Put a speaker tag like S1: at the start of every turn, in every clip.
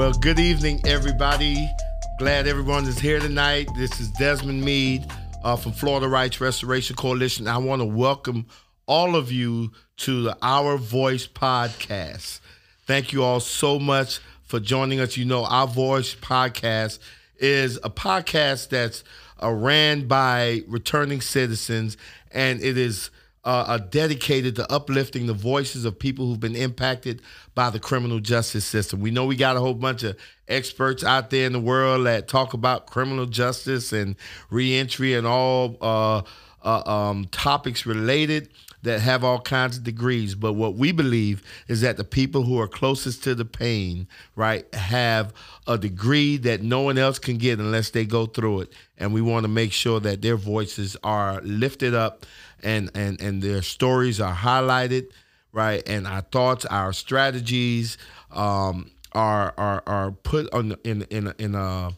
S1: Well, good evening, everybody. Glad everyone is here tonight. This is Desmond Meade uh, from Florida Rights Restoration Coalition. I want to welcome all of you to the Our Voice podcast. Thank you all so much for joining us. You know, Our Voice podcast is a podcast that's uh, ran by returning citizens, and it is uh, are dedicated to uplifting the voices of people who've been impacted by the criminal justice system. We know we got a whole bunch of experts out there in the world that talk about criminal justice and reentry and all uh, uh, um, topics related that have all kinds of degrees. But what we believe is that the people who are closest to the pain, right, have a degree that no one else can get unless they go through it. And we want to make sure that their voices are lifted up and and and their stories are highlighted, right? And our thoughts, our strategies um, are are are put on in in in a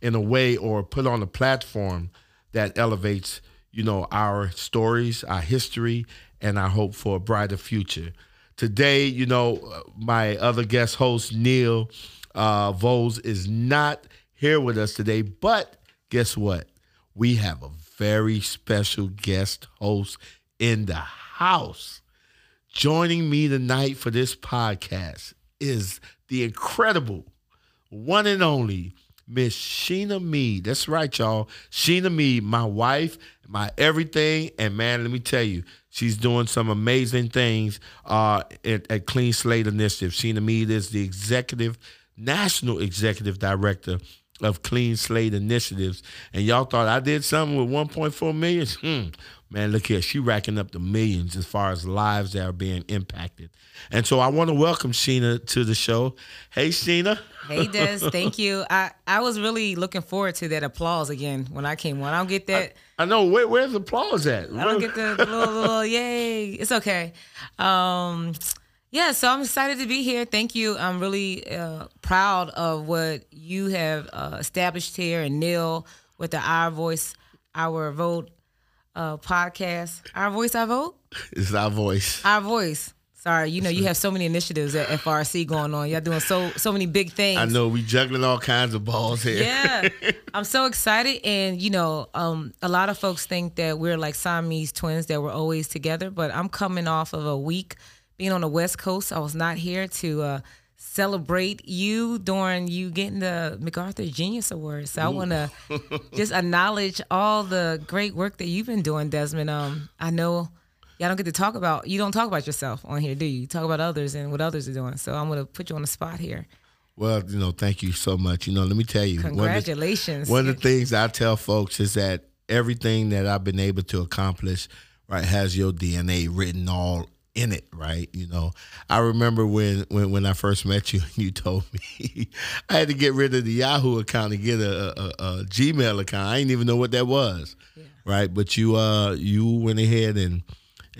S1: in a way or put on a platform that elevates you know our stories, our history, and our hope for a brighter future. Today, you know, my other guest host Neil uh, Volz is not here with us today, but guess what? We have a very special guest host in the house. Joining me tonight for this podcast is the incredible one and only Miss Sheena Meade. That's right, y'all. Sheena Meade, my wife, my everything. And man, let me tell you, she's doing some amazing things uh, at, at Clean Slate Initiative. Sheena Meade is the executive, national executive director of Clean Slate Initiatives. And y'all thought I did something with 1.4 million? Hmm. Man, look here. She racking up the millions as far as lives that are being impacted. And so I want to welcome Sheena to the show. Hey, Sheena.
S2: Hey, Des. Thank you. I, I was really looking forward to that applause again when I came on. I don't get that.
S1: I, I know. Where, where's the applause at?
S2: I don't get the, the little, little yay. It's okay. Um, yeah, so I'm excited to be here. Thank you. I'm really uh, proud of what you have uh, established here and Neil with the Our Voice, Our Vote uh, podcast. Our Voice, Our Vote?
S1: It's Our Voice.
S2: Our Voice. Sorry, you know you have so many initiatives at FRC going on. Y'all doing so so many big things.
S1: I know we juggling all kinds of balls here.
S2: Yeah, I'm so excited, and you know, um, a lot of folks think that we're like Siamese twins that we're always together. But I'm coming off of a week being on the West Coast. I was not here to uh, celebrate you during you getting the MacArthur Genius Award. So Ooh. I want to just acknowledge all the great work that you've been doing, Desmond. Um, I know y'all don't get to talk about you don't talk about yourself on here, do you? You talk about others and what others are doing. So I'm gonna put you on the spot here.
S1: Well, you know, thank you so much. You know, let me tell you,
S2: congratulations.
S1: One of the, one of the things I tell folks is that everything that I've been able to accomplish, right, has your DNA written all in it, right? You know, I remember when when when I first met you, and you told me I had to get rid of the Yahoo account and get a, a, a Gmail account. I didn't even know what that was, yeah. right? But you uh you went ahead and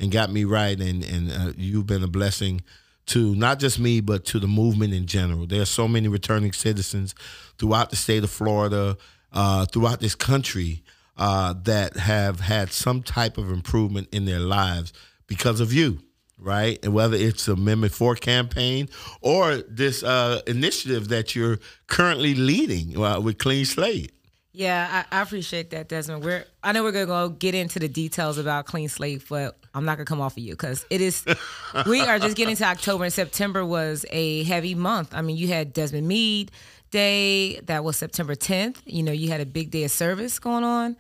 S1: and got me right, and and uh, you've been a blessing to not just me but to the movement in general. There are so many returning citizens throughout the state of Florida, uh, throughout this country. Uh, that have had some type of improvement in their lives because of you right? And whether it's Amendment 4 campaign or this uh, initiative that you're currently leading uh, with Clean Slate.
S2: Yeah, I, I, appreciate that, Desmond. We're I know we're gonna go get into the details about Clean Slate, but I'm not gonna come off of you because it is. we are just getting to October, and September was a heavy month. I mean, you had Desmond Meade Day, that was September 10th. You know, you had a big day of service going on.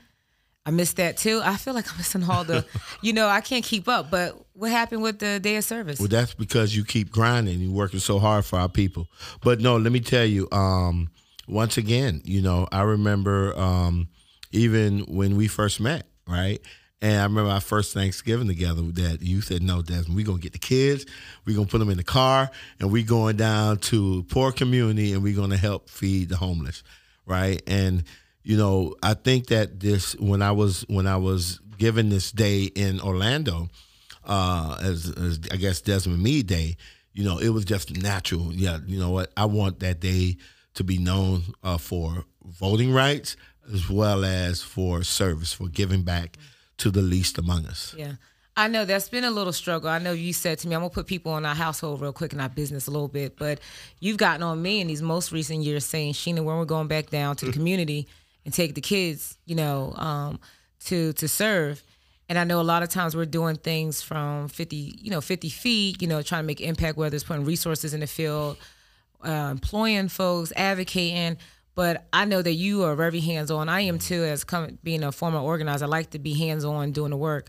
S2: I missed that too. I feel like I'm missing all the, you know, I can't keep up. But what happened with the day of service?
S1: Well, that's because you keep grinding. You're working so hard for our people. But no, let me tell you. Um, once again, you know, I remember um, even when we first met, right? And I remember our first Thanksgiving together that you said, no, Desmond, we're going to get the kids, we're going to put them in the car, and we're going down to poor community and we're going to help feed the homeless, right? And you know, I think that this when I was when I was given this day in Orlando, uh, as, as I guess Desmond Meade Day, you know, it was just natural. Yeah, you know what? I want that day to be known uh, for voting rights as well as for service, for giving back to the least among us.
S2: Yeah. I know that's been a little struggle. I know you said to me, I'm gonna put people in our household real quick in our business a little bit, but you've gotten on me in these most recent years saying, Sheena, when we're going back down to the community and take the kids, you know, um, to to serve. And I know a lot of times we're doing things from 50, you know, 50 feet, you know, trying to make impact, whether it's putting resources in the field, uh, employing folks, advocating. But I know that you are very hands on. I am too, as being a former organizer. I like to be hands on doing the work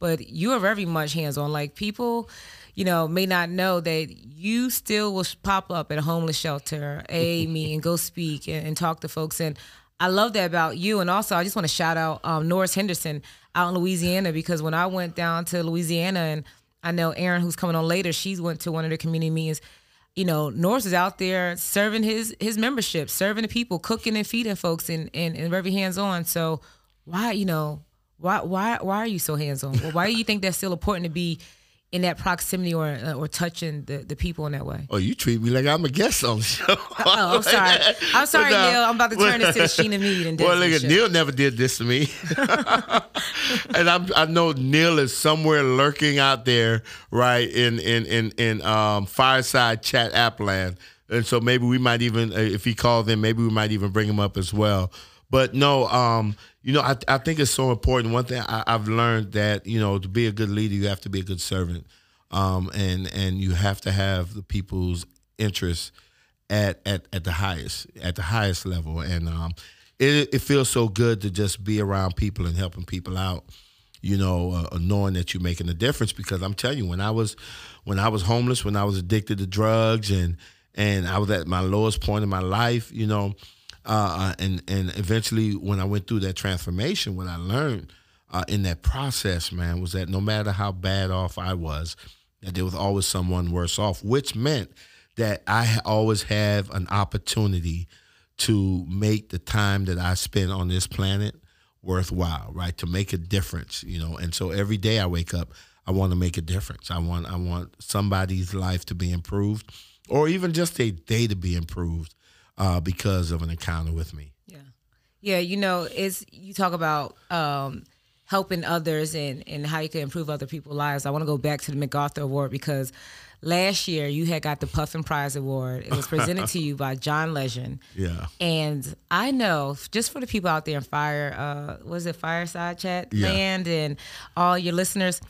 S2: but you are very much hands on. Like people, you know, may not know that you still will pop up at a homeless shelter, a me, and go speak and, and, talk to folks. And I love that about you. And also, I just want to shout out um, Norris Henderson out in Louisiana because when I went down to Louisiana, and I know Erin, who's coming on later, she went to one of the community meetings. You know, Norris is out there serving his his membership, serving the people, cooking and feeding folks, and and, and very hands on. So why, you know, why why why are you so hands on? why do you think that's still important to be in that proximity or uh, or touching the, the people in that way?
S1: Oh, you treat me like I'm a guest on the show.
S2: oh, I'm sorry. I'm sorry, Neil. I'm about to turn this to Sheena Meade and this.
S1: Well, look, Neil never did this to me, and I'm, i know Neil is somewhere lurking out there, right in in in in um, fireside chat app land, and so maybe we might even, uh, if he calls in, maybe we might even bring him up as well. But no, um, you know, I, I think it's so important. One thing I, have learned that you know to be a good leader, you have to be a good servant, um, and and you have to have the people's interests at at at the highest at the highest level. And um, it it feels so good to just be around people and helping people out. You know, uh, knowing that you're making a difference. Because I'm telling you, when I was when I was homeless, when I was addicted to drugs, and and I was at my lowest point in my life, you know uh, and and eventually, when I went through that transformation, what I learned uh, in that process, man, was that no matter how bad off I was, that there was always someone worse off, which meant that I always have an opportunity to make the time that I spend on this planet worthwhile, right? To make a difference, you know. And so every day I wake up, I want to make a difference. I want I want somebody's life to be improved, or even just a day to be improved uh, because of an encounter with me.
S2: Yeah, yeah. You know, it's you talk about um, helping others and and how you can improve other people's lives. I want to go back to the MacArthur Award because last year you had got the Puffin Prize Award. It was presented to you by John Legend.
S1: Yeah.
S2: And I know just for the people out there in fire, uh, was it Fireside Chat yeah. Land and all your listeners.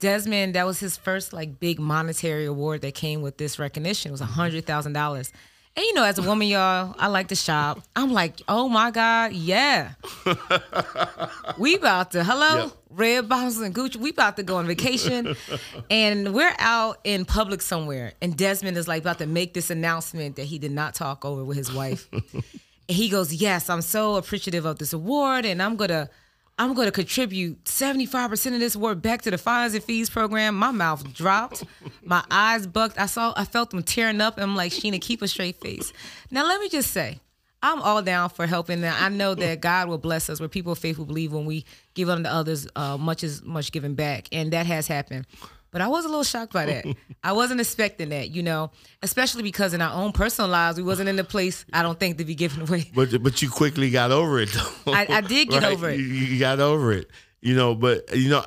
S2: Desmond, that was his first like big monetary award that came with this recognition. It was a hundred thousand dollars. And you know, as a woman, y'all, I like to shop. I'm like, oh my God, yeah. we about to, hello, yep. red bottles and Gucci. We about to go on vacation. and we're out in public somewhere. And Desmond is like about to make this announcement that he did not talk over with his wife. and he goes, Yes, I'm so appreciative of this award. And I'm gonna I'm going to contribute 75% of this work back to the fines and fees program. My mouth dropped. My eyes bucked. I saw, I felt them tearing up. And I'm like, Sheena, keep a straight face. Now, let me just say, I'm all down for helping them. I know that God will bless us where people of faith will believe when we give unto others uh, much as much given back. And that has happened. But I was a little shocked by that. I wasn't expecting that, you know, especially because in our own personal lives, we wasn't in the place, I don't think, to be given away.
S1: But but you quickly got over it, though.
S2: I, I did get right? over it.
S1: You, you, got over it, you know. But you know,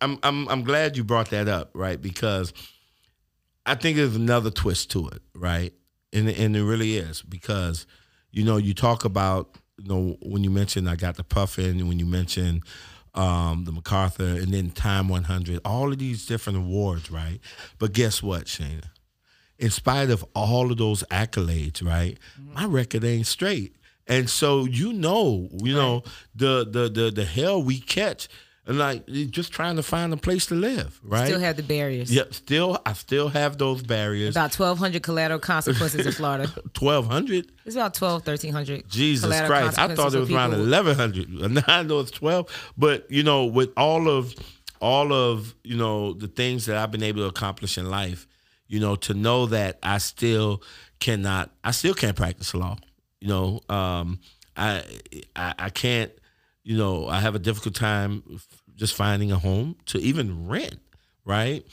S1: I'm I'm I'm glad you brought that up, right? Because I think there's another twist to it, right? And and it really is because you know you talk about you know when you mentioned I got the puffin, when you mentioned um, the MacArthur, and then Time 100, all of these different awards, right? But guess what, Shana? In spite of all of those accolades, right, mm-hmm. my record ain't straight. And so you know, you right. know, the the the the hell we catch and like just trying to find a place to live, right?
S2: Still have the barriers.
S1: Yep, still I still have those barriers.
S2: About twelve hundred collateral consequences in Florida.
S1: Twelve hundred?
S2: It's about 12, 1300.
S1: Jesus Christ! I thought it was around eleven hundred. Now I know it's twelve, but you know, with all of all of you know the things that I've been able to accomplish in life, you know, to know that I still cannot, I still can't practice law. You know, um, I, I I can't you know, I have a difficult time just finding a home to even rent, right?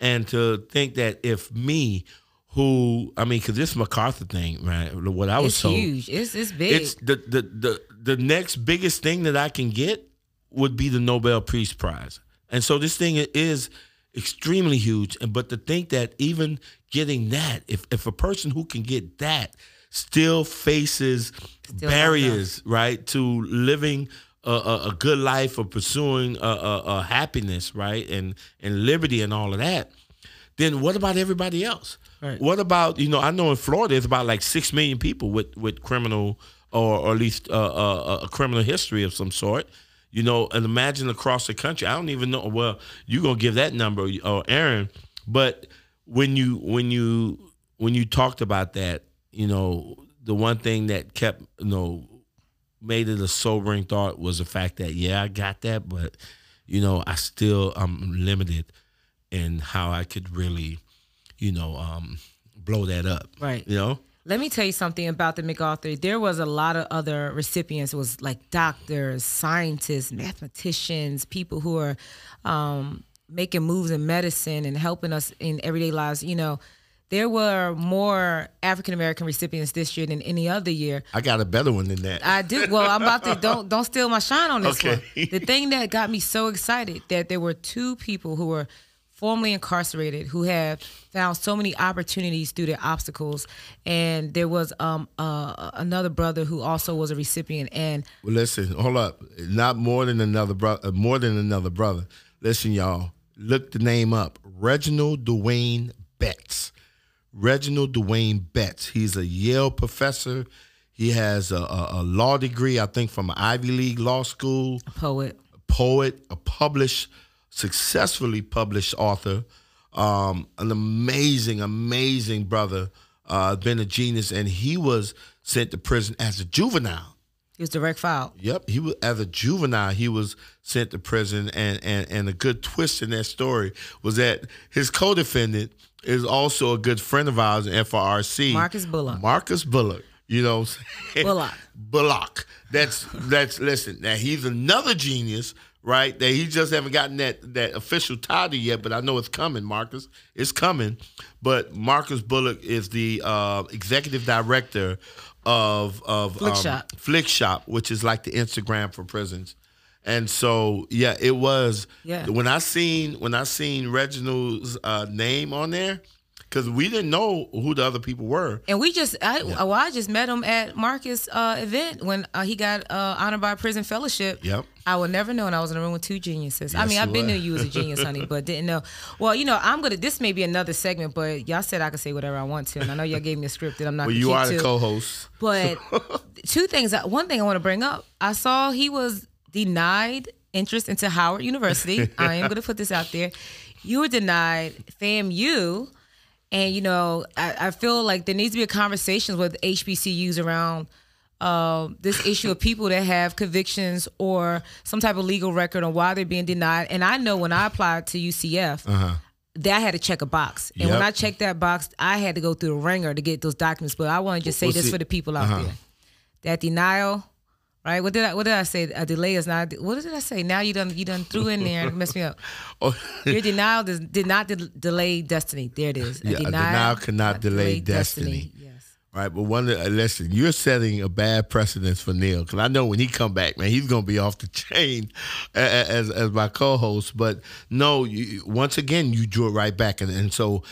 S1: And to think that if me, who I mean, because this MacArthur thing, right? What I was
S2: it's
S1: told,
S2: huge. It's it's big.
S1: It's the the the the next biggest thing that I can get would be the Nobel Peace Prize. And so this thing is extremely huge. And but to think that even getting that, if if a person who can get that still faces still barriers, right, to living a, a, a, good life or pursuing a, a, happiness, right, and and liberty and all of that, then what about everybody else? Right. What about you know? I know in Florida it's about like six million people with with criminal or, or at least uh, uh, a criminal history of some sort. You know, and imagine across the country. I don't even know. Well, you're gonna give that number, or uh, Erin. But when you when you when you talked about that, you know, the one thing that kept you know made it a sobering thought was the fact that yeah, I got that, but you know, I still I'm limited in how I could really, you know, um, blow that up.
S2: Right.
S1: You know.
S2: Let me tell you something about the MacArthur. There was a lot of other recipients. It was like doctors, scientists, mathematicians, people who are um, making moves in medicine and helping us in everyday lives. You know, there were more African American recipients this year than any other year.
S1: I got a better one than that.
S2: I do. Well, I'm about to don't don't steal my shine on this okay. one. The thing that got me so excited that there were two people who were formerly incarcerated who have found so many opportunities through their obstacles and there was um uh, another brother who also was a recipient and
S1: well listen hold up not more than another brother uh, more than another brother listen y'all look the name up reginald dwayne betts reginald dwayne betts he's a yale professor he has a, a, a law degree i think from a ivy league law school
S2: a poet
S1: a poet a published successfully published author, um, an amazing, amazing brother, uh, been a genius, and he was sent to prison as a juvenile.
S2: He was direct file.
S1: Yep, he was as a juvenile. He was sent to prison, and and and a good twist in that story was that his co-defendant is also a good friend of ours in FRC,
S2: Marcus Bullock.
S1: Marcus Bullock. You know,
S2: Bullock.
S1: Bullock. That's that's listen. Now he's another genius right? That he just haven't gotten that that official title yet, but I know it's coming, Marcus. It's coming. But Marcus Bullock is the uh, executive director of of
S2: Flick um, Shop.
S1: Flikshop, which is like the Instagram for prisons. And so, yeah, it was.
S2: Yeah.
S1: When I seen when I seen Reginald's uh, name on there, because we didn't know who the other people were.
S2: And we just, I, yeah. well, I just met him at Marcus' uh, event when uh, he got uh, honored by prison fellowship.
S1: Yep.
S2: I would never know, and I was in a room with two geniuses. Yes, I mean, I've been knew you was a genius, honey, but didn't know. Well, you know, I'm gonna. This may be another segment, but y'all said I could say whatever I want to, and I know y'all gave me a script that I'm not.
S1: Well, you are the co-host.
S2: But two things. One thing I want to bring up. I saw he was denied interest into Howard University. I am gonna put this out there. You were denied FAMU and you know, I, I feel like there needs to be a conversation with HBCUs around uh, this issue of people that have convictions or some type of legal record on why they're being denied. And I know when I applied to UCF, uh-huh. that I had to check a box. And yep. when I checked that box, I had to go through the ringer to get those documents. But I want to just say this for the people out uh-huh. there: that denial right? What did I what did I say? A delay is not. What did I say? Now you done you done threw in there and messed me up. oh. Your denial does, did not de- delay destiny. There it is.
S1: A yeah, denial, denial cannot delay, delay destiny. destiny. Yes. Right, but one uh, listen, you're setting a bad precedence for Neil because I know when he come back, man, he's gonna be off the chain as as my co-host. But no, you, once again, you drew it right back, and, and so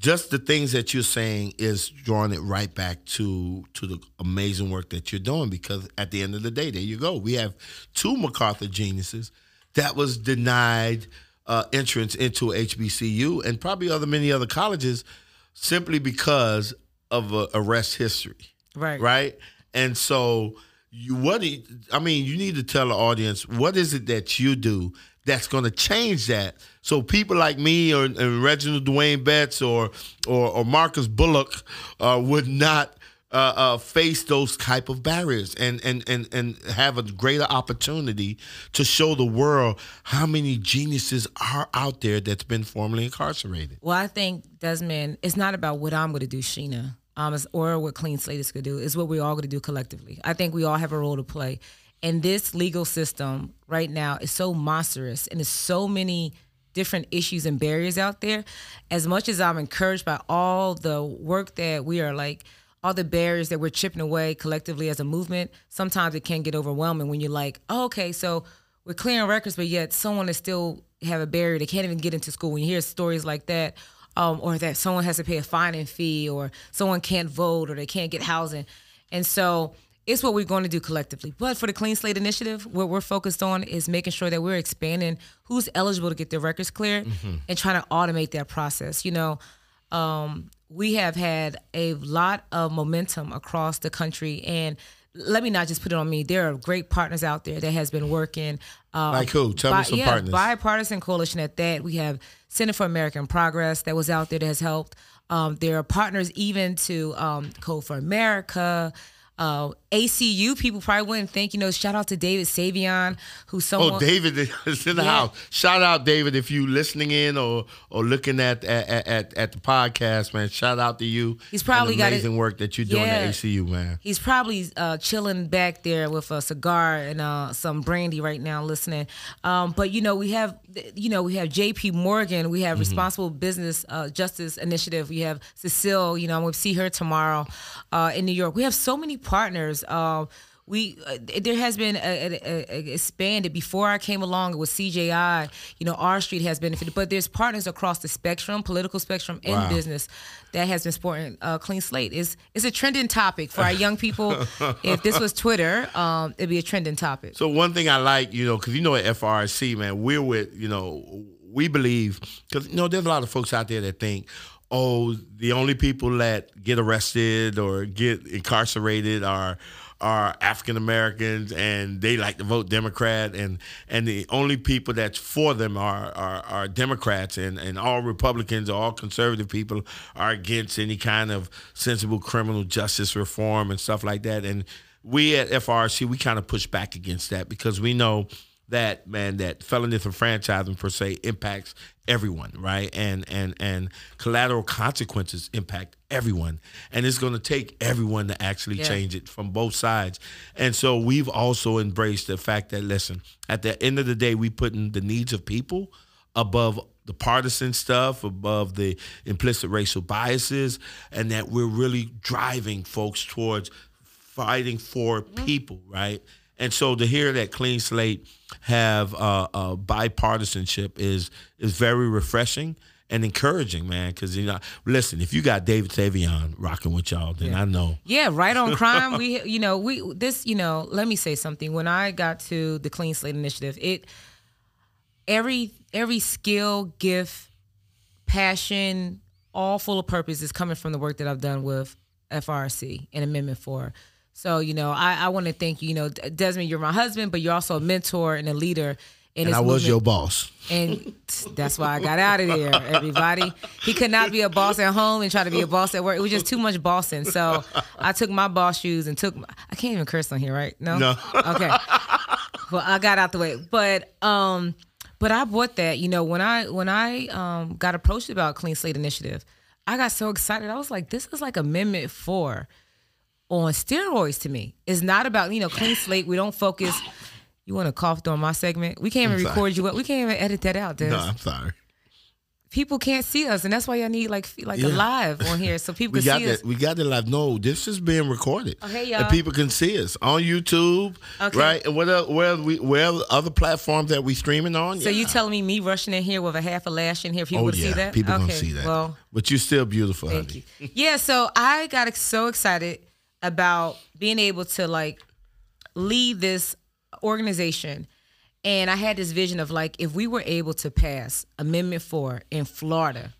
S1: just the things that you're saying is drawing it right back to to the amazing work that you're doing because at the end of the day there you go. We have two macarthur geniuses that was denied uh, entrance into hbcu and probably other many other colleges simply because of a arrest history.
S2: Right.
S1: Right? And so you what you, i mean you need to tell the audience what is it that you do that's going to change that. So people like me or, Reginald Dwayne Betts or or, or Marcus Bullock uh, would not uh, uh, face those type of barriers and, and and and have a greater opportunity to show the world how many geniuses are out there that's been formerly incarcerated.
S2: Well, I think Desmond, it's not about what I'm going to do, Sheena. Um, or what Clean Slate is going to do. It's what we're all going to do collectively. I think we all have a role to play. And this legal system right now is so monstrous and there's so many different issues and barriers out there. As much as I'm encouraged by all the work that we are like, all the barriers that we're chipping away collectively as a movement, sometimes it can get overwhelming when you're like, oh, okay, so we're clearing records, but yet someone is still have a barrier. They can't even get into school. When you hear stories like that, um, or that someone has to pay a fining fee, or someone can't vote, or they can't get housing, and so it's what we're going to do collectively. But for the Clean Slate Initiative, what we're focused on is making sure that we're expanding who's eligible to get their records cleared mm-hmm. and trying to automate that process. You know, um, we have had a lot of momentum across the country and let me not just put it on me. There are great partners out there that has been working.
S1: Um, like who? Tell
S2: bi-
S1: me some
S2: yeah,
S1: partners.
S2: Bipartisan coalition at that. We have Center for American Progress that was out there that has helped. Um, there are partners even to um, Code for America. Uh, ACU people probably wouldn't think, you know, shout out to David Safavian, who's someone.
S1: Oh, David is in the yeah. house. Shout out, David, if you listening in or or looking at at, at, at the podcast, man. Shout out to you.
S2: He's probably
S1: got
S2: amazing
S1: work that you're doing yeah, at ACU, man.
S2: He's probably uh, chilling back there with a cigar and uh, some brandy right now, listening. Um, but you know, we have you know we have J.P. Morgan, we have mm-hmm. Responsible Business uh, Justice Initiative, we have Cecile. You know, I'm to see her tomorrow uh, in New York. We have so many partners. Um, we uh, there has been a, a, a expanded before I came along it with CJI. You know, our Street has benefited, but there's partners across the spectrum, political spectrum, and wow. business that has been supporting uh, Clean Slate. is is a trending topic for our young people. if this was Twitter, um, it'd be a trending topic.
S1: So one thing I like, you know, because you know at FRC, man, we're with you know we believe because you know there's a lot of folks out there that think oh, the only people that get arrested or get incarcerated are are African Americans and they like to vote Democrat. And and the only people that's for them are are, are Democrats. And, and all Republicans all conservative people are against any kind of sensible criminal justice reform and stuff like that. And we at FRC we kind of push back against that because we know that man that felony disenfranchisement per se impacts everyone right and and and collateral consequences impact everyone and it's going to take everyone to actually yeah. change it from both sides and so we've also embraced the fact that listen at the end of the day we putting the needs of people above the partisan stuff above the implicit racial biases and that we're really driving folks towards fighting for mm-hmm. people right and so to hear that clean slate have uh, uh, bipartisanship is is very refreshing and encouraging, man. Because you know, listen, if you got David Safavian rocking with y'all, then
S2: yeah.
S1: I know.
S2: Yeah, right on crime. we, you know, we this, you know, let me say something. When I got to the Clean Slate Initiative, it every every skill, gift, passion, all full of purpose is coming from the work that I've done with FRC and Amendment Four. So, you know, I, I want to thank you. You know, Desmond, you're my husband, but you're also a mentor and a leader.
S1: In and I was your boss.
S2: And that's why I got out of there, everybody. He could not be a boss at home and try to be a boss at work. It was just too much bossing. So I took my boss shoes and took, I can't even curse on here, right? No?
S1: No.
S2: Okay. Well, I got out the way. But, um, but I bought that, you know, when I, when I, um, got approached about Clean Slate Initiative, I got so excited. I was like, this is like Amendment 4 on steroids to me. It's not about, you know, clean slate. We don't focus. You want to cough during my segment? We can't even record you. We can't even edit that out, Des.
S1: No, I'm sorry.
S2: People can't see us, and that's why I need like like yeah. a live on here so people
S1: we
S2: can
S1: got
S2: see
S1: that,
S2: us.
S1: We got the live. No, this is being recorded.
S2: Oh, hey, y'all.
S1: And people can see us on YouTube, okay. right? And where where we where other platforms that we streaming on.
S2: So
S1: yeah.
S2: you telling me me rushing in here with a half a lash in here? People oh, would
S1: yeah.
S2: see that.
S1: People
S2: okay.
S1: gonna see that.
S2: Well,
S1: but you're still beautiful.
S2: Thank
S1: honey.
S2: you. yeah. So I got so excited about being able to like lead this organization and I had this vision of like if we were able to pass Amendment 4 in Florida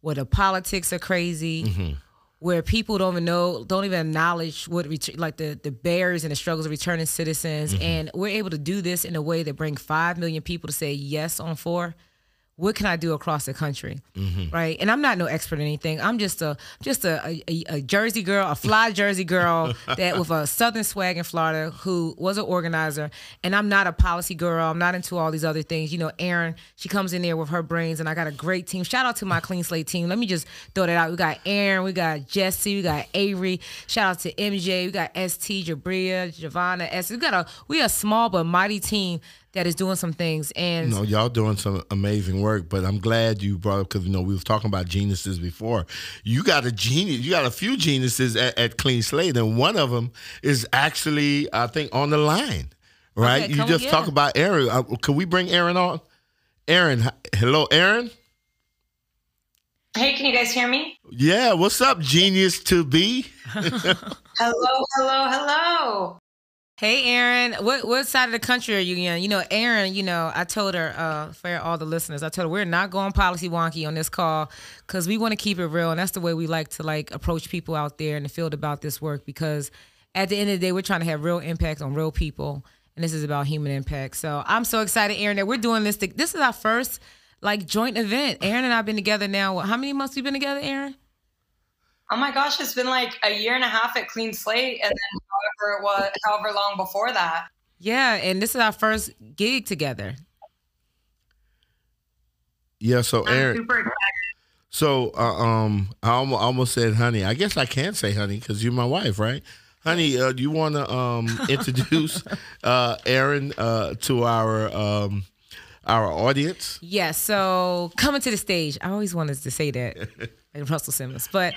S2: where the politics are crazy, mm-hmm. where people don't even know, don't even acknowledge what ret- like the the barriers and the struggles of returning citizens mm-hmm. and we're able to do this in a way that bring 5 million people to say yes on 4 what can I do across the country, mm-hmm. right? And I'm not no expert in anything. I'm just a just a, a, a Jersey girl, a fly Jersey girl that with a Southern swag in Florida who was an organizer. And I'm not a policy girl. I'm not into all these other things. You know, Erin, she comes in there with her brains, and I got a great team. Shout out to my clean slate team. Let me just throw that out. We got Erin, we got Jesse, we got Avery. Shout out to MJ, we got St. Jabria, Giovanna, S. We got a we a small but mighty team that is doing some things. And
S1: you know, y'all doing some amazing work. But I'm glad you brought up because you know we was talking about geniuses before. You got a genius. You got a few geniuses at, at Clean Slate, and one of them is actually I think on the line right?
S2: Okay,
S1: you just
S2: yeah.
S1: talk about Erin. Uh, can we bring Erin on? Erin, hello, Erin.
S3: Hey, can you guys hear me?
S1: Yeah, what's up, genius to be?
S3: Hello, hello, hello.
S2: Hey, Erin, what what side of the country are you in? You know, Erin. You know, I told her uh, for all the listeners, I told her we're not going policy wonky on this call because we want to keep it real, and that's the way we like to like approach people out there in the field about this work. Because at the end of the day, we're trying to have real impact on real people, and this is about human impact. So I'm so excited, Erin, that we're doing this. This is our first like joint event. Erin and I've been together now. How many months we been together, Erin?
S3: Oh my gosh, it's been like a year and a half at Clean Slate, and then however it was, however long before that.
S2: Yeah, and this is our first gig together.
S1: Yeah, so
S3: I'm
S1: Erin,
S3: super excited.
S1: so uh, um, I almost said honey. I guess I can say honey because you're my wife, right? Honey, uh, do you want to um, introduce uh, Erin uh, to our um, our audience?
S2: Yeah, so coming to the stage, I always wanted to say that, like Russell Simmons. But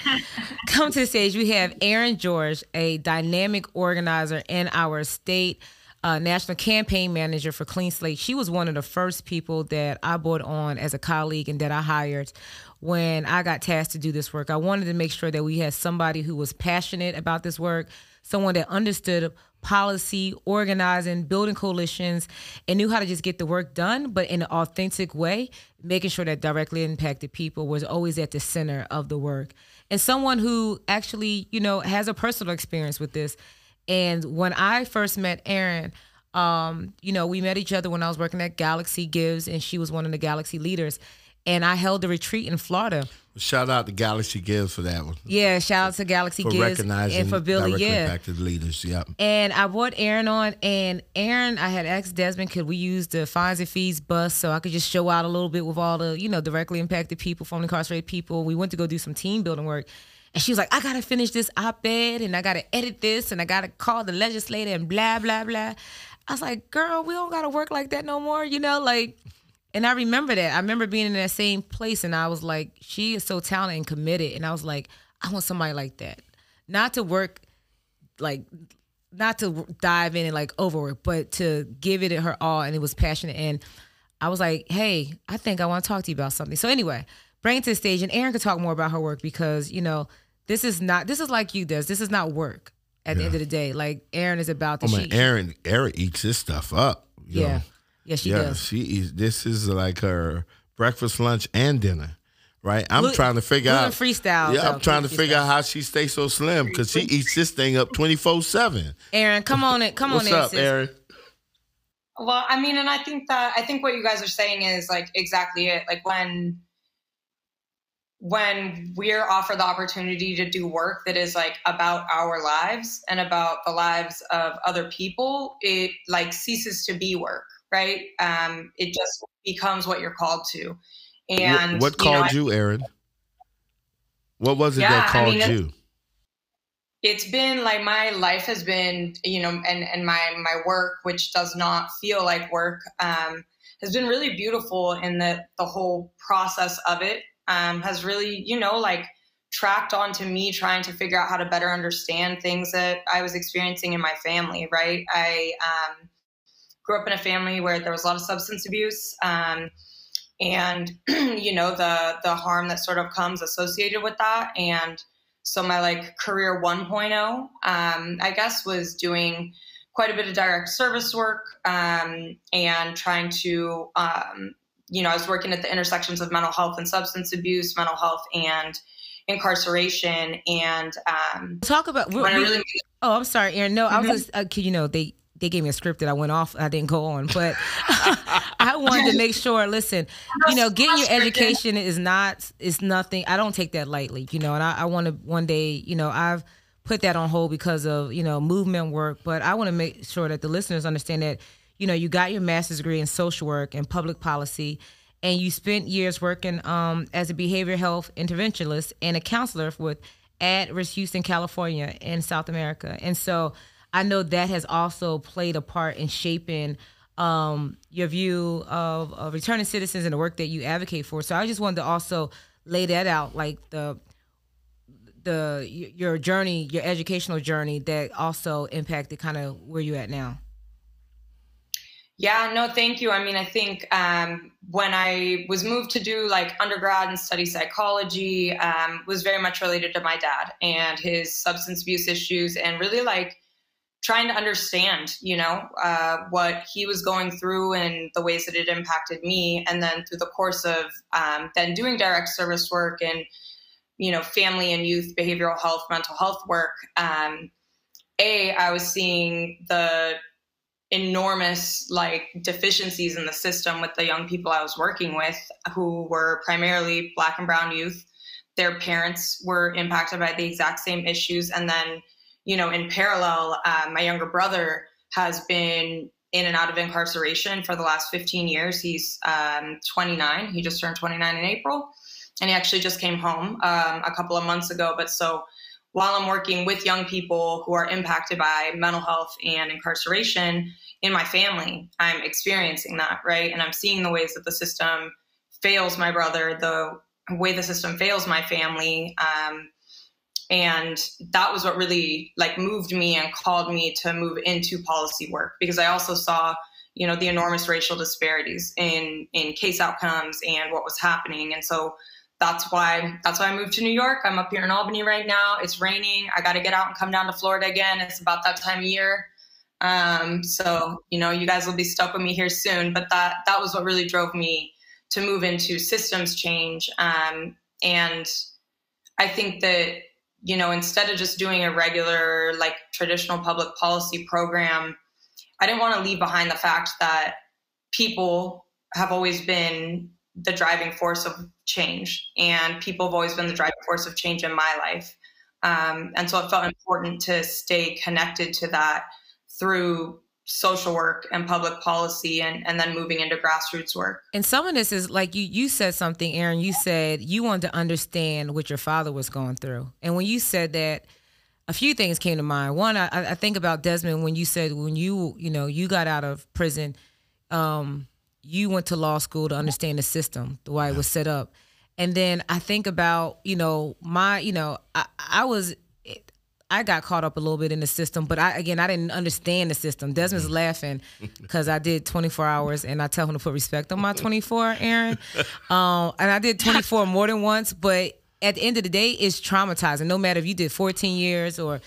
S2: coming to the stage, we have Erin George, a dynamic organizer in our state, uh, national campaign manager for Clean Slate. She was one of the first people that I brought on as a colleague and that I hired when I got tasked to do this work. I wanted to make sure that we had somebody who was passionate about this work, someone that understood policy, organizing, building coalitions, and knew how to just get the work done, but in an authentic way, making sure that directly impacted people was always at the center of the work. And someone who actually, you know, has a personal experience with this. And when I first met Erin, um, you know, we met each other when I was working at Galaxy Gives, and she was one of the Galaxy leaders. And I held a retreat in Florida.
S1: Shout out to Galaxy Gives for that one.
S2: Yeah, shout out to Galaxy
S1: For
S2: Gives
S1: recognizing
S2: and for Billy. Yeah,
S1: impacted leaders. Yep.
S2: and I brought Erin on, and Erin, I had asked Desmond, could we use the fines and fees bus so I could just show out a little bit with all the, you know, directly impacted people, formerly incarcerated people. We went to go do some team building work. And she was like, I gotta finish this op-ed and I gotta edit this and I gotta call the legislator and blah, blah, blah. I was like, girl, we don't gotta work like that no more, you know, like and I remember that. I remember being in that same place and I was like, she is so talented and committed. And I was like, I want somebody like that. Not to work like not to dive in and like overwork, but to give it her all and it was passionate. And I was like, hey, I think I want to talk to you about something. So anyway, bring it to the stage and Erin could talk more about her work because, you know, this is not this is like you does. This is not work at the end of the day. Like Erin is about the
S1: Oh man,
S2: she-
S1: Erin, Erin eats this stuff up.
S2: Yeah.
S1: know.
S2: Yeah, she
S1: yeah,
S2: does.
S1: she eats. This is like her breakfast, lunch, and dinner. Right, I'm
S2: Gluten-
S1: trying to figure
S2: gluten
S1: out.
S2: freestyle,
S1: Yeah,
S2: though,
S1: I'm trying to
S2: gluten
S1: figure out how she stays so slim because she eats this thing up 24 seven.
S2: Erin, come on it. Come
S1: What's
S2: on in,
S1: up,
S2: sis.
S1: Erin?
S3: Well, I mean, and I think that I think what you guys are saying is like exactly it. Like when when we're offered the opportunity to do work that is like about our lives and about the lives of other people, it like ceases to be work, right? Um, it just becomes what you're called to. And
S1: what, what
S3: you know,
S1: called
S3: I-
S1: you, Erin? What was it
S3: Yeah,
S1: that
S3: I
S1: called
S3: mean, it-
S1: you?
S3: it's been like my life has been you know and and my my work which does not feel like work um has been really beautiful in that the whole process of it um has really you know like tracked onto me trying to figure out how to better understand things that i was experiencing in my family right i um grew up in a family where there was a lot of substance abuse um and you know the the harm that sort of comes associated with that and so my like career 1.0 um, i guess was doing quite a bit of direct service work um, and trying to um, you know i was working at the intersections of mental health and substance abuse mental health and incarceration and um,
S2: Talk about. we-
S3: really
S2: oh, I'm sorry, Erin. No, I was just, uh, you know, they they gave me a script that I went off. I didn't go on, but I wanted to make sure. Listen, you know, getting your education is not is nothing. I don't take that lightly, you know, and I, I want to one day, you know, I've put that on hold because of you know movement work, but I want to make sure that the listeners understand that you know you got your master's degree in social work and public policy. And you spent years working um, as a behavioral health interventionist and a counselor with at risk Houston, California, in South America. And so I know that has also played a part in shaping um, your view of, of returning citizens and the work that you advocate for. So I just wanted to also lay that out, like the the your journey, your educational journey that also impacted kind of where you're at now.
S3: Yeah, no, thank you. I mean, I think um, when I was moved to do like undergrad and study psychology, um, was very much related to my dad and his substance abuse issues, and really like trying to understand, you know, uh, what he was going through and the ways that it impacted me. And then through the course of um, then doing direct service work and, you know, family and youth behavioral health, mental health work, um, A, I was seeing the enormous like deficiencies in the system with the young people I was working with who were primarily black and brown youth. Their parents were impacted by the exact same issues. And then, you know, in parallel, uh, my younger brother has been in and out of incarceration for the last 15 years. He's um, 29. He just turned 29 in April. And he actually just came home um, a couple of months ago. But so while I'm working with young people who are impacted by mental health and incarceration in my family, I'm experiencing that, right? And I'm seeing the ways that the system fails my brother, the way the system fails my family. Um, and that was what really like moved me and called me to move into policy work because I also saw you know the enormous racial disparities in in case outcomes and what was happening and so that's why that's why I moved to New York. I'm up here in Albany right now. It's raining. I got to get out and come down to Florida again. It's about that time of year. Um, so you know, you guys will be stuck with me here soon. But that that was what really drove me to move into systems change. Um, and I think that you know, instead of just doing a regular like traditional public policy program, I didn't want to leave behind the fact that people have always been the driving force of change, and people have always been the driving force of change in my life. Um, and so it felt important to stay connected to that through social work and public policy and, and then moving into grassroots work.
S2: And some of this is like you you said something, Erin. You said you wanted to understand what your father was going through. And when you said that, a few things came to mind. One, I, I think about Desmond when you said when you, you know, you got out of prison, um, you went to law school to understand the system, the way it was set up. And then I think about, you know, my, you know, I, I was, I got caught up a little bit in the system, but I, again, I didn't understand the system. Desmond's laughing because I did 24 hours and I tell him to put respect on my 24, Erin. Um, and I did 24 more than once, but at the end of the day, it's traumatizing. No matter if you did 14 years or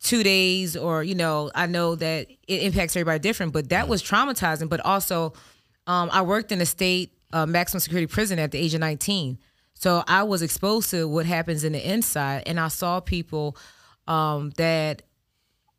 S2: two days or, you know, I know that it impacts everybody different, but that was traumatizing. But also, um, I worked in a state uh, maximum security prison at the age of 19. So I was exposed to what happens in the inside, and I saw people um, that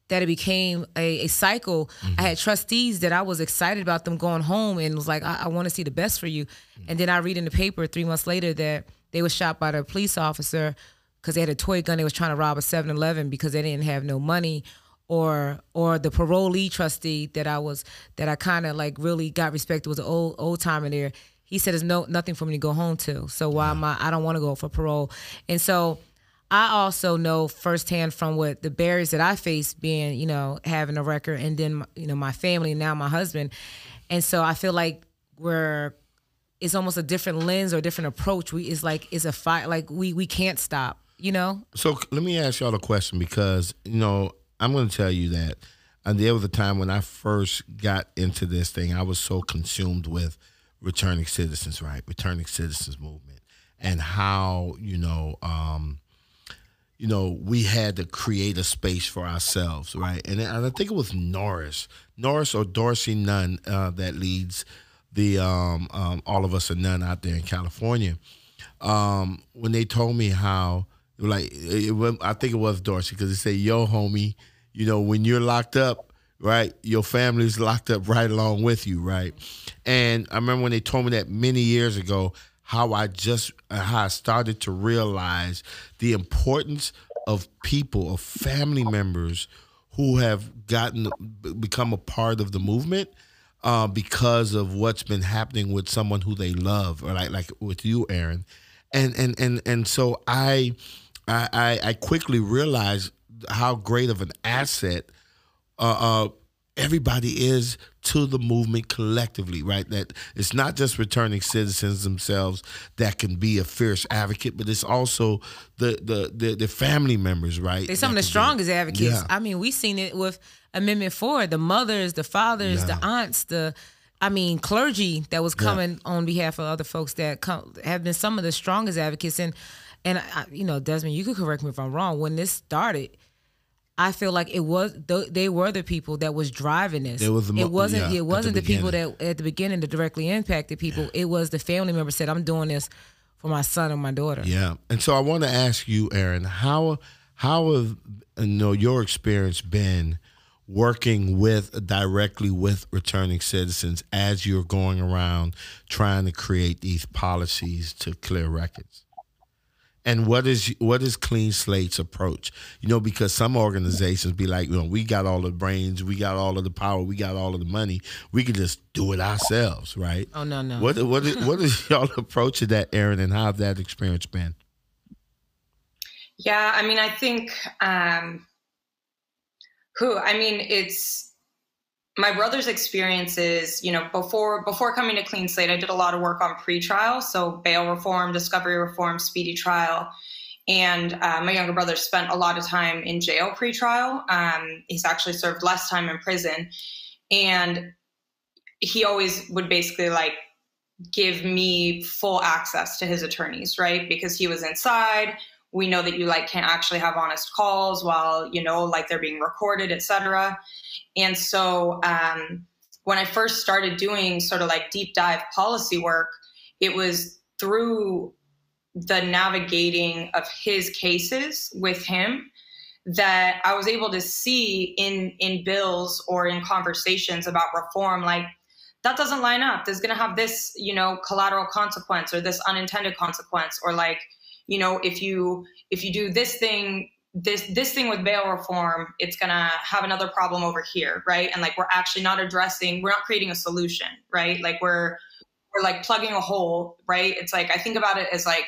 S2: that it became a, a cycle. Mm-hmm. I had trustees that I was excited about them going home and was like, I, I want to see the best for you. Mm-hmm. And then I read in the paper three months later that they were shot by the police officer because they had a toy gun. They was trying to rob a 7-Eleven because they didn't have no money or or the parolee trustee that I was that I kind of like really got respected was an old old timer there. He said there's no nothing for me to go home to. So why am I I don't want to go for parole. And so I also know firsthand from what the barriers that I face being, you know, having a record and then you know my family now my husband. And so I feel like we're it's almost a different lens or different approach. We is like it's a fight like we we can't stop, you know?
S1: So let me ask y'all a question because, you know, I'm going to tell you that. And there was a time when I first got into this thing, I was so consumed with returning citizens, right? Returning citizens movement and how, you know, um, you know, we had to create a space for ourselves, right? And, and I think it was Norris, Norris or Dorsey Nunn uh, that leads the um, um, All of Us or None out there in California. Um, when they told me how like it, I think it was Dorsey because they say, "Yo, homie, you know when you're locked up, right? Your family's locked up right along with you, right?" And I remember when they told me that many years ago, how I just how I started to realize the importance of people, of family members who have gotten become a part of the movement uh, because of what's been happening with someone who they love, or like like with you, Erin, and and and and so I I, I, quickly realized how great of an asset uh, uh, everybody is to the movement collectively, right? That it's not just returning citizens themselves that can be a fierce advocate, but it's also the the the, the family members, right?
S2: They're some
S1: that
S2: of the
S1: can be-
S2: strongest advocates.
S1: Yeah.
S2: I mean, we seen it with Amendment Four, the mothers, the fathers,
S1: Yeah.
S2: the aunts, the I mean, clergy that was coming on behalf of other folks that come, have been some of the strongest advocates. And and I, you know, Desmond, you could correct me if I'm wrong. When this started, I feel like it was th- they were the people that was driving this.
S1: It was the
S2: it wasn't
S1: yeah,
S2: it
S1: the
S2: wasn't the, people that at the beginning that directly impacted people. It was the family member said, "I'm doing this for my son and my daughter."
S1: Yeah, and so I want to ask you, Erin, how how have uh, you know your experience been working with directly with returning citizens as you're going around trying to create these policies to clear records? And what is what is Clean Slate's approach? You know, because some organizations be like, you know, we got all the brains, we got all of the power, we got all of the money, we can just do it ourselves, right?
S2: Oh no no.
S1: What what is, what is y'all approach to that, Erin, and how have that experience been?
S3: Yeah, I mean, I think um, who I mean, it's my brother's experiences. You know, before before coming to Clean Slate, I did a lot of work on pretrial, so bail reform, discovery reform, speedy trial. And uh, my younger brother spent a lot of time in jail pretrial. Um, he's actually served less time in prison, and he always would basically like give me full access to his attorneys, right? Because he was inside. We know that you like can't actually have honest calls while you know like they're being recorded, etc. And so um, when I first started doing sort of like deep dive policy work, it was through the navigating of his cases with him that I was able to see in in bills or in conversations about reform like that doesn't line up there's going to have this you know collateral consequence or this unintended consequence or like you know if you if you do this thing this this thing with bail reform it's to have another problem over here right? And like we're actually not addressing we're not creating a solution right? Like we're we're like plugging a hole right? It's like i think about it as like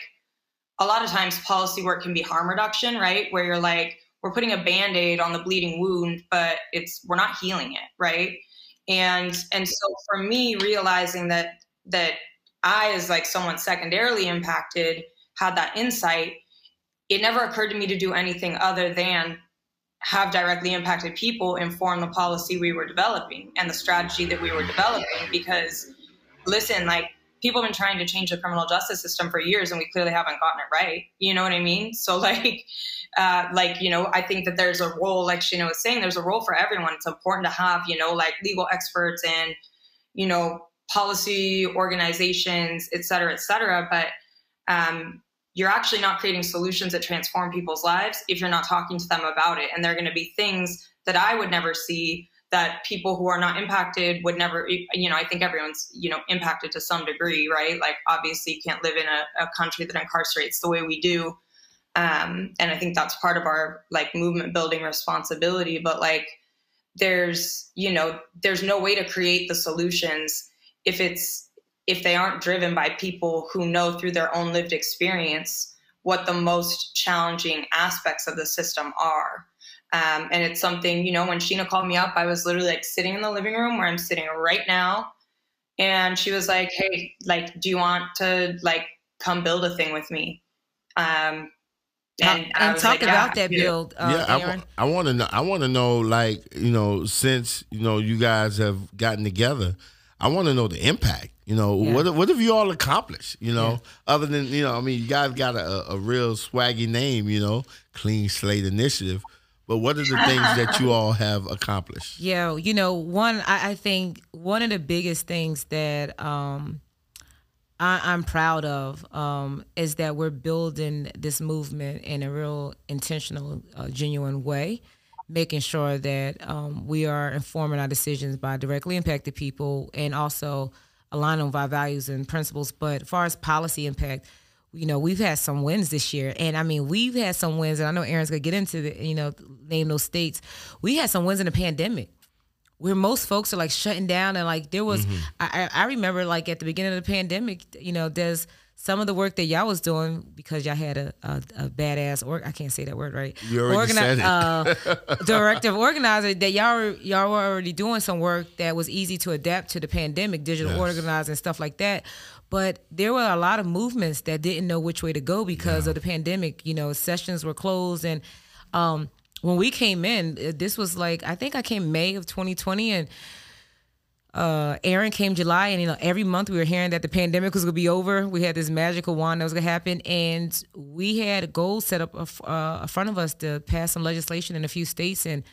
S3: a lot of times policy work can be harm reduction right? Where you're like we're putting a band-aid on the bleeding wound but it's we're not healing it right? And and so for me realizing that that i as like someone secondarily impacted had that insight it never occurred to me to do anything other than have directly impacted people inform the policy we were developing and the strategy that we were developing. Because listen like people have been trying to change the criminal justice system for years and we clearly haven't gotten it right. You know what i mean? So like uh, like you know i think that there's a role like Sheena was saying there's a role for everyone. It's important to have you know like legal experts and you know policy organizations et cetera et cetera. But um, you're actually not creating solutions that transform people's lives if you're not talking to them about it. And there are going to be things that i would never see that people who are not impacted would never you know i think everyone's you know impacted to some degree right? Like obviously you can't live in a, a country that incarcerates the way we do. Um, and i think that's part of our like movement building responsibility. But like there's you know there's no way to create the solutions if it's if they aren't driven by people who know through their own lived experience what the most challenging aspects of the system are um, and it's something you know when sheena called me up i was literally like sitting in the living room where i'm sitting right now and she was like hey like do you want to like come build a thing with me um, and,
S2: and,
S3: I was
S2: talk
S3: like, yeah,
S2: about that
S3: yeah.
S2: build, uh,
S1: yeah,
S2: Erin.
S1: wa- I want to know. I want to know, like you know, since you know you guys have gotten together, I want to know the impact. You know,
S2: Yeah.
S1: what what have you all accomplished? You know, other than you know, I mean, you guys got a, a real swaggy name. You know, Clean Slate Initiative. But what are the things that you all have accomplished?
S2: Yeah, you know, one I, I think one of the biggest things that um, I, I'm proud of um, is that we're building this movement in a real intentional, uh, genuine way, making sure that um, we are informing our decisions by directly impacted people and also aligning with our values and principles. But as far as policy impact, you know, we've had some wins this year, and I mean, we've had some wins, and I know Erin's gonna get into the, you know, name those states. We had some wins in the pandemic where most folks are like shutting down and like there was I, I I remember like at the beginning of the pandemic you know there's some of the work that y'all was doing because y'all had a, a, a badass or I can't say that word right.
S1: You already said it.
S2: uh, directive organizer that y'all were, y'all were already doing some work that was easy to adapt to the pandemic, digital
S1: Yes.
S2: organizing stuff like that. But there were a lot of movements that didn't know which way to go because of the pandemic. You know, sessions were closed and um, when we came in, uh, this was like I think I came May of 2020 and uh Erin came July and you know every month we were hearing that the pandemic was gonna be over. We had this magical wand that was gonna happen, and we had a goal set up uh, uh, in front of us to pass some legislation in a few states, and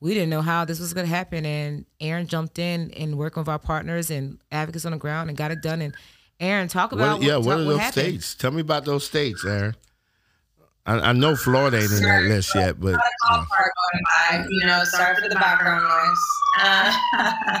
S2: we didn't know how this was gonna happen. And Erin jumped in and worked with our partners and advocates on the ground and got it done. And Erin, talk about
S1: What, yeah,
S2: what,
S1: what
S2: talk-
S1: are those
S2: happened.
S1: states? Tell me about those states, Erin. I, I know Florida ain't in that list yet, but
S3: Got a cop car going by. You know, sorry for the background noise. Uh,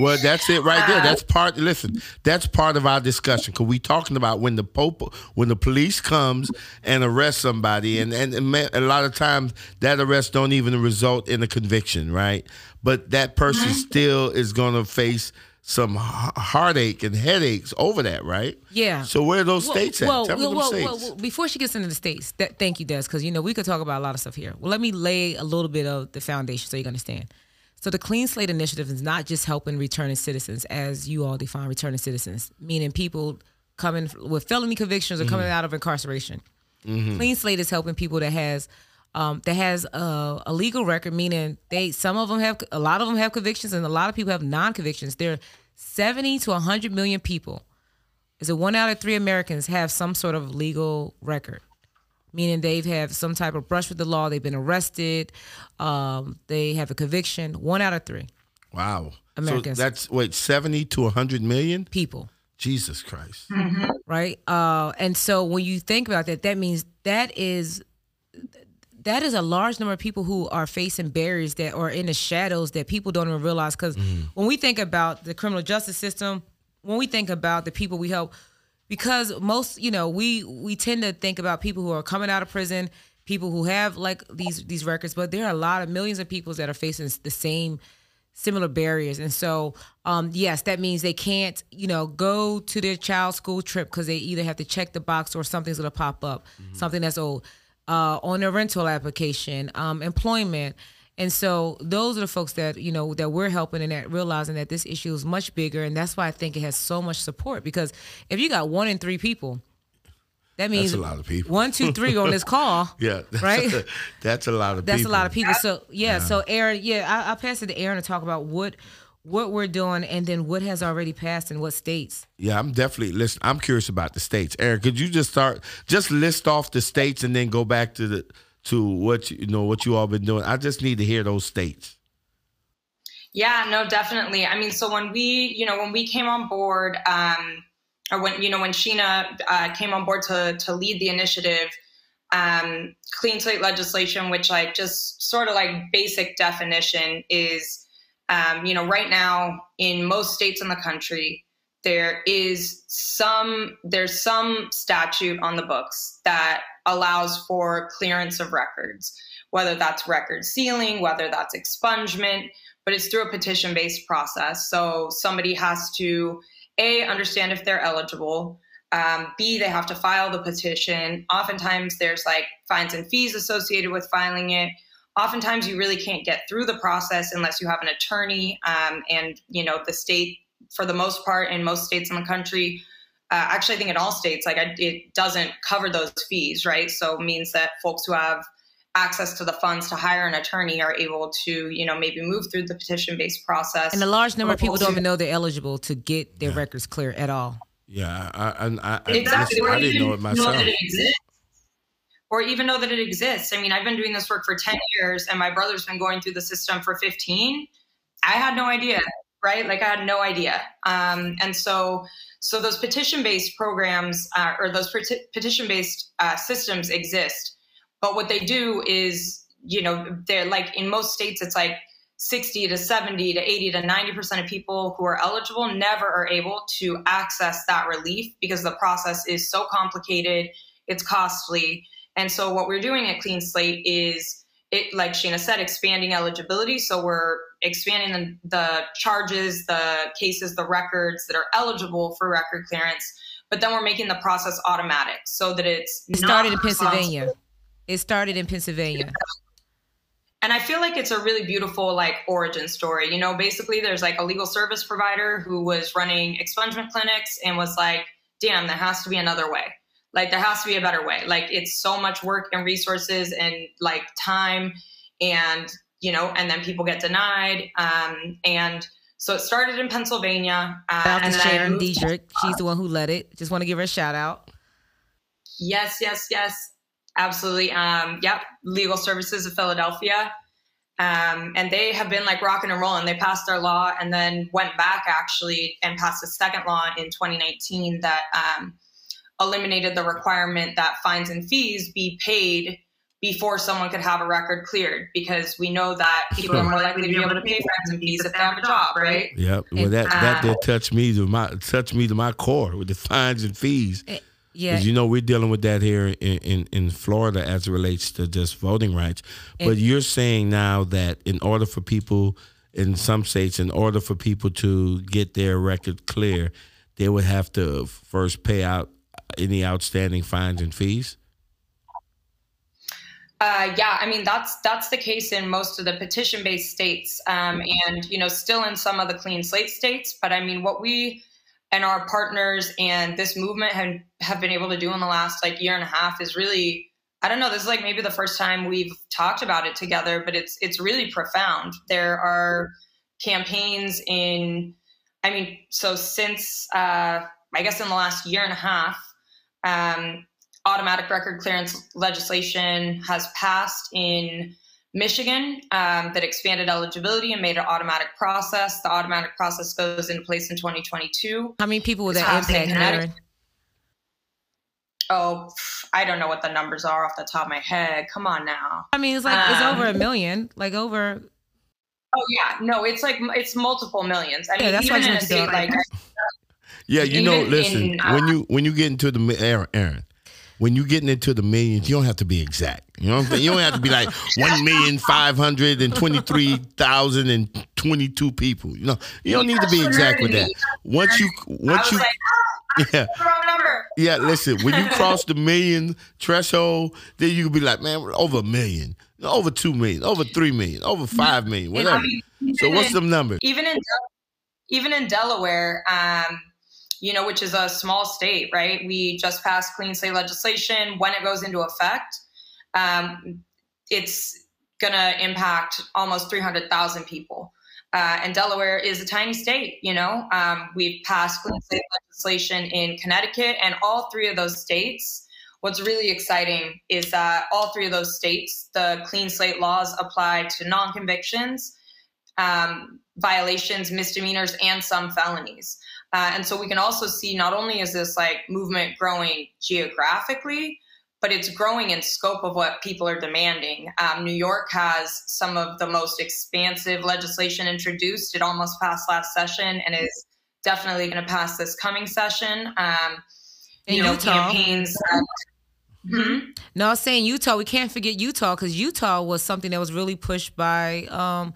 S1: well, that's it right there.
S3: Uh,
S1: That's part. Listen, that's part of our discussion because we talking about when the pope, when the police comes and arrest somebody, and and, a lot of times that arrest don't even result in a conviction, right? But that person
S2: Mm-hmm.
S1: still is going to face some heartache and headaches over that, right?
S2: Yeah.
S1: So where are those
S2: Well-
S1: states at?
S2: Well,
S1: Tell me
S2: well, well,
S1: states.
S2: well, well, before she gets into the states, that, thank you, Des, because you know we could talk about a lot of stuff here. Well, let me lay a little bit of the foundation so you can understand. So the Clean Slate Initiative is not just helping returning citizens, as you all define returning citizens, meaning people coming with felony convictions or
S1: Mm-hmm.
S2: coming out of incarceration. Clean Slate is helping people that has um, that has a, a legal record, meaning they some of them have a lot of them have convictions and a lot of people have non-convictions. There are seventy to hundred million people is that one out of three Americans have some sort of legal record, meaning they've have some type of brush with the law. They've been arrested. Um, they have a conviction. One out of three
S1: Wow.
S2: Americans.
S1: So that's wait, 70 to 100 million?
S2: people,
S1: Jesus Christ.
S2: right? Uh, and so when you think about that, that means that is that is a large number of people who are facing barriers that are in the shadows that people don't even realize. Because when we think about the criminal justice system, when we think about the people we help, because most, you know, we we tend to think about people who are coming out of prison, people who have like these these records, but there are a lot of millions of people that are facing the same similar barriers. And so, um, yes, that means they can't, you know, go to their child's school trip because they either have to check the box or something's going to pop up, something that's old, uh, on their rental application, um, employment. And so those are the folks that, you know, that we're helping and that realizing that this issue is much bigger. And that's why I think it has so much support because if you got one in three people, that means
S1: a lot of people.
S2: One, two, three on this call.
S1: Yeah. That's
S2: Right?
S1: A, that's a lot of
S2: That's
S1: people.
S2: a lot of people. So yeah, so Erin, yeah, I, I'll pass it to Erin to talk about what what we're doing and then what has already passed in what states.
S1: Yeah, I'm definitely listen. I'm curious about the states. Erin, could you just start just list off the states and then go back to the to what you, know what you all been doing? I just need to hear those states.
S3: Yeah, no, definitely. I mean, so when we, you know, when we came on board, um, or when you know when Sheena uh, came on board to to lead the initiative, um, clean slate legislation, which like just sort of like basic definition is, um, you know, right now in most states in the country, there is some there's some statute on the books that allows for clearance of records, whether that's record sealing, whether that's expungement but it's through a petition based process. So somebody has to a understand if they're eligible. Um, B they have to file the petition. Oftentimes there's like fines and fees associated with filing it. Oftentimes you really can't get through the process unless you have an attorney. Um, and you know the state, for the most part, in most states in the country. Uh, actually, I think in all states, like I, it doesn't cover those fees, right? So it means that folks who have access to the funds to hire an attorney are able to, you know, maybe move through the petition based process.
S2: And a large number of people don't even know they're eligible to get their records clear at all.
S1: Yeah, I I, I, I,
S3: exactly.
S1: listen,
S3: or
S1: I didn't know it myself.
S3: that it exists. Or even know that it exists. I mean, I've been doing this work for 10 years and my brother's been going through the system for 15. I had no idea, right? Like I had no idea. Um, and so, so those petition-based programs uh, or those peti- petition-based uh, systems exist. But what they do is, you know, they're like in most states, it's like 60 to 70 to 80 to 90% of people who are eligible never are able to access that relief because the process is so complicated, it's costly. And so what we're doing at Clean Slate is it, like Sheena said, expanding eligibility. So we're expanding the, the charges, the cases, the records that are eligible for record clearance. but then we're making the process automatic so that it's
S2: it started in Pennsylvania. It started in Pennsylvania.
S3: And I feel like it's a really beautiful like origin story. You know, basically there's like a legal service provider who was running expungement clinics and was like, damn, there has to be another way. Like there has to be a better way. Like it's so much work and resources and like time and you know, and then people get denied. Um, and so it started in Pennsylvania.
S2: Uh, Shout out to Sharon Dietrich. She's the one who led it. Just want to give her a shout out.
S3: Yes, yes, yes. Absolutely. Um, yep. Legal Services of Philadelphia. Um, and they have been like rocking and rolling. They passed their law and then went back actually and passed a second law in 2019 that um, eliminated the requirement that fines and fees be paid before someone could have a record cleared because we know that people are more likely to be able to pay fines and fees if they have a job, right?
S1: Yep. Well, that that did touch me to my touch me to my core with the fines and fees. Eh, yeah. Because you know we're dealing with that here in, in, in Florida as it relates to just voting rights. But you're saying now that in order for people in some states, in order for people to get their record clear, they would have to first pay out any outstanding fines and fees.
S3: Uh, yeah, I mean that's that's the case in most of the petition-based states, um, and you know still in some of the clean slate states. But I mean, what we and our partners and this movement have have been able to do in the last like year and a half is really I don't know. This is like maybe the first time we've talked about it together, but it's it's really profound. There are campaigns in, I mean, so since uh, I guess in the last year and a half, um, automatic record clearance legislation has passed in Michigan um, that expanded eligibility and made an automatic process. The automatic process goes into place in 2022.
S2: How many people will that impact?
S3: Oh, I don't know what the numbers are off the top of my head. Come on now.
S2: I mean, it's like um, it's over a million. Like over.
S3: Oh yeah, no, it's like it's multiple millions. I mean, yeah, that's even in a state like.
S1: Yeah, you know, listen, in, uh, when you when you get into the Erin, Erin, when you're getting into the millions, you don't have to be exact. You know what I'm saying? You don't have to be like one million five hundred and twenty three thousand and twenty two people. You know, you don't need to be exact with that. Once you once you
S3: ah, yeah.
S1: Yeah, listen, when you cross the million threshold, then you can be like, man, over a million, over two million, over three million, over five million, whatever. so what's the number?
S3: Even in even in Delaware, um, you know, which is a small state, right? We just passed clean slate legislation. When it goes into effect, um, it's going to impact almost 300,000 people. Uh, and Delaware is a tiny state, you know. Um, we've passed clean slate legislation in Connecticut, and all three of those states. What's really exciting is that all three of those states, the clean slate laws apply to non convictions, um, violations, misdemeanors, and some felonies. Uh, and so we can also see not only is this like movement growing geographically, but it's growing in scope of what people are demanding. Um, New York has some of the most expansive legislation introduced. It almost passed last session and is definitely going to pass this coming session. Um, you know, Utah. campaigns.
S2: hmm No, I was saying Utah. We can't forget Utah because Utah was something that was really pushed by um,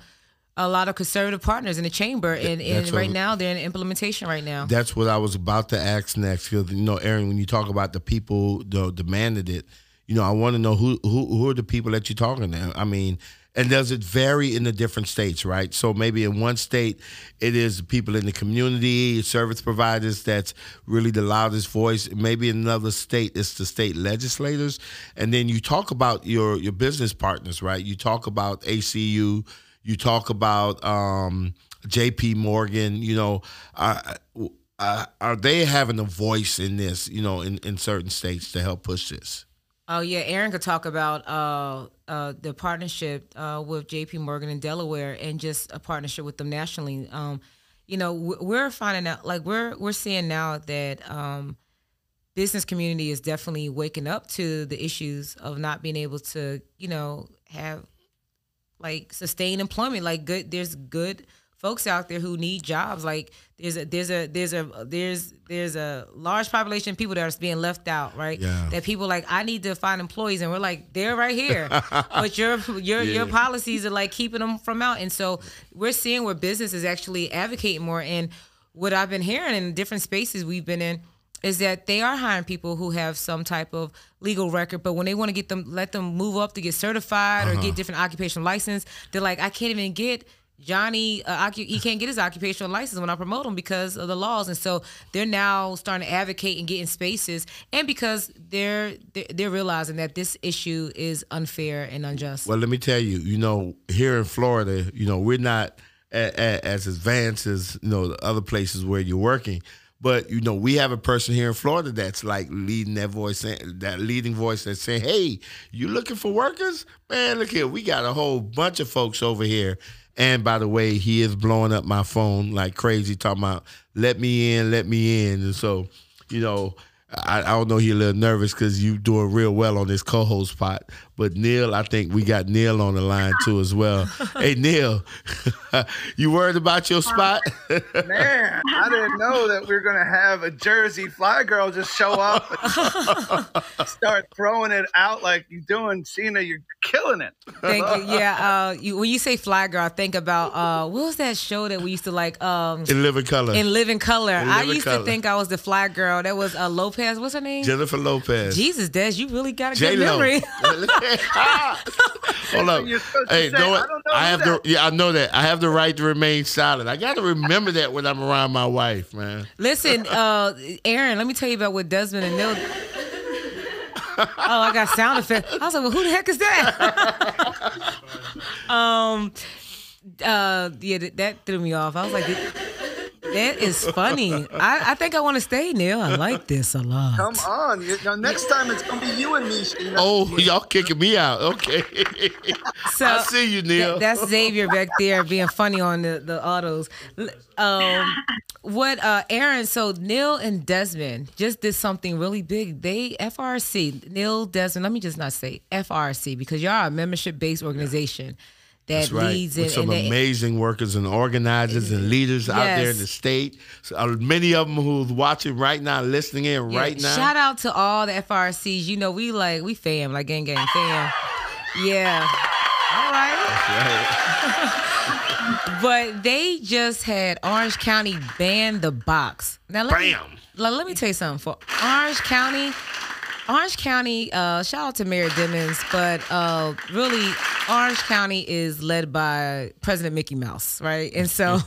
S2: a lot of conservative partners in the chamber, and, and right now they're in implementation right now.
S1: That's what I was about to ask next. Because you know, Erin, when you talk about the people that demanded it, you know, I want to know who who who are the people that you're talking to. I mean, and does it vary in the different states, right? So maybe in one state, it is people in the community, service providers that's really the loudest voice. Maybe in another state, it's the state legislators. And then you talk about your your business partners, right? You talk about ACU you talk about um, J.P. Morgan. You know, are they having a voice in this? You know, in, in certain states to help push this?
S2: Oh yeah, Erin could talk about uh, uh, the partnership uh, with J.P. Morgan in Delaware and just a partnership with them nationally. Um, you know, we're finding out like we're we're seeing now that um, business community is definitely waking up to the issues of not being able to, you know, have like sustain employment. Like good, there's good folks out there who need jobs. Like there's a there's a there's a there's there's a large population of people that are being left out, right?
S1: Yeah.
S2: That people like I need to find employees, and we're like they're right here, but your your yeah. your policies are like keeping them from out, and so we're seeing where business is actually advocating more. And what I've been hearing in different spaces we've been in is that they are hiring people who have some type of legal record, but when they want to get them, let them move up to get certified uh-huh. or get different occupational license, they're like, I can't even get Johnny, uh, he can't get his occupational license when I promote him because of the laws, and so they're now starting to advocate and get in spaces, and because they're they're realizing that this issue is unfair and unjust.
S1: Well, let me tell you, you know, here in Florida, you know, we're not as advanced as you know the other places where you're working. But you know, we have a person here in Florida that's like leading that voice, that leading voice that's saying, "Hey, you looking for workers? Man, look here, we got a whole bunch of folks over here." And by the way, he is blowing up my phone like crazy, talking about "Let me in, let me in." And so, you know, I, I don't know he's a little nervous because you doing real well on this co-host spot. But Neil, I think we got Neil on the line too as well. hey Neil, you worried about your spot?
S4: Man, I didn't know that we are gonna have a Jersey fly girl just show up and start throwing it out like you're doing, Sheena. You're killing it.
S2: Thank you. Yeah. Uh, you, when you say fly girl, I think about uh, what was that show that we used to like? Um,
S1: in Living Color.
S2: In Living Color. In I used color. to think I was the fly girl. That was uh, Lopez. What's her name?
S1: Jennifer Lopez.
S2: Jesus, Des, you really got a J-Lo. good memory.
S1: Hold up. Hey, know what? I, I have that. the yeah, I know that. I have the right to remain silent. I got to remember that when I'm around my wife, man.
S2: Listen, uh, Erin, let me tell you about what Desmond and Neil. oh, I got sound effects. I was like, well, who the heck is that? um, uh, yeah, that threw me off. I was like. That is funny. I, I think I want to stay, Neil. I like this a lot.
S4: Come on. You, now, next time it's going to be you and me. Sheena.
S1: Oh, y'all kicking me out. Okay. So I see you, Neil.
S2: Th- that's Xavier back there being funny on the, the autos. Um, what, uh, Erin, so Neil and Desmond just did something really big. They, FRC, Neil, Desmond, let me just not say FRC because y'all are a membership based organization. Yeah that That's right. leads
S1: With some and amazing they, workers and organizers and leaders yes. out there in the state. So, uh, many of them who's watching right now, listening in yeah. right now.
S2: Shout out to all the FRCs. You know, we like we fam, like gang gang fam. Yeah. All right. right. but they just had Orange County ban the box.
S1: Now let Bam.
S2: Me, let me tell you something. For Orange County, Orange County, uh, shout out to Mayor Demings, but uh, really, Orange County is led by President Mickey Mouse, right? And so,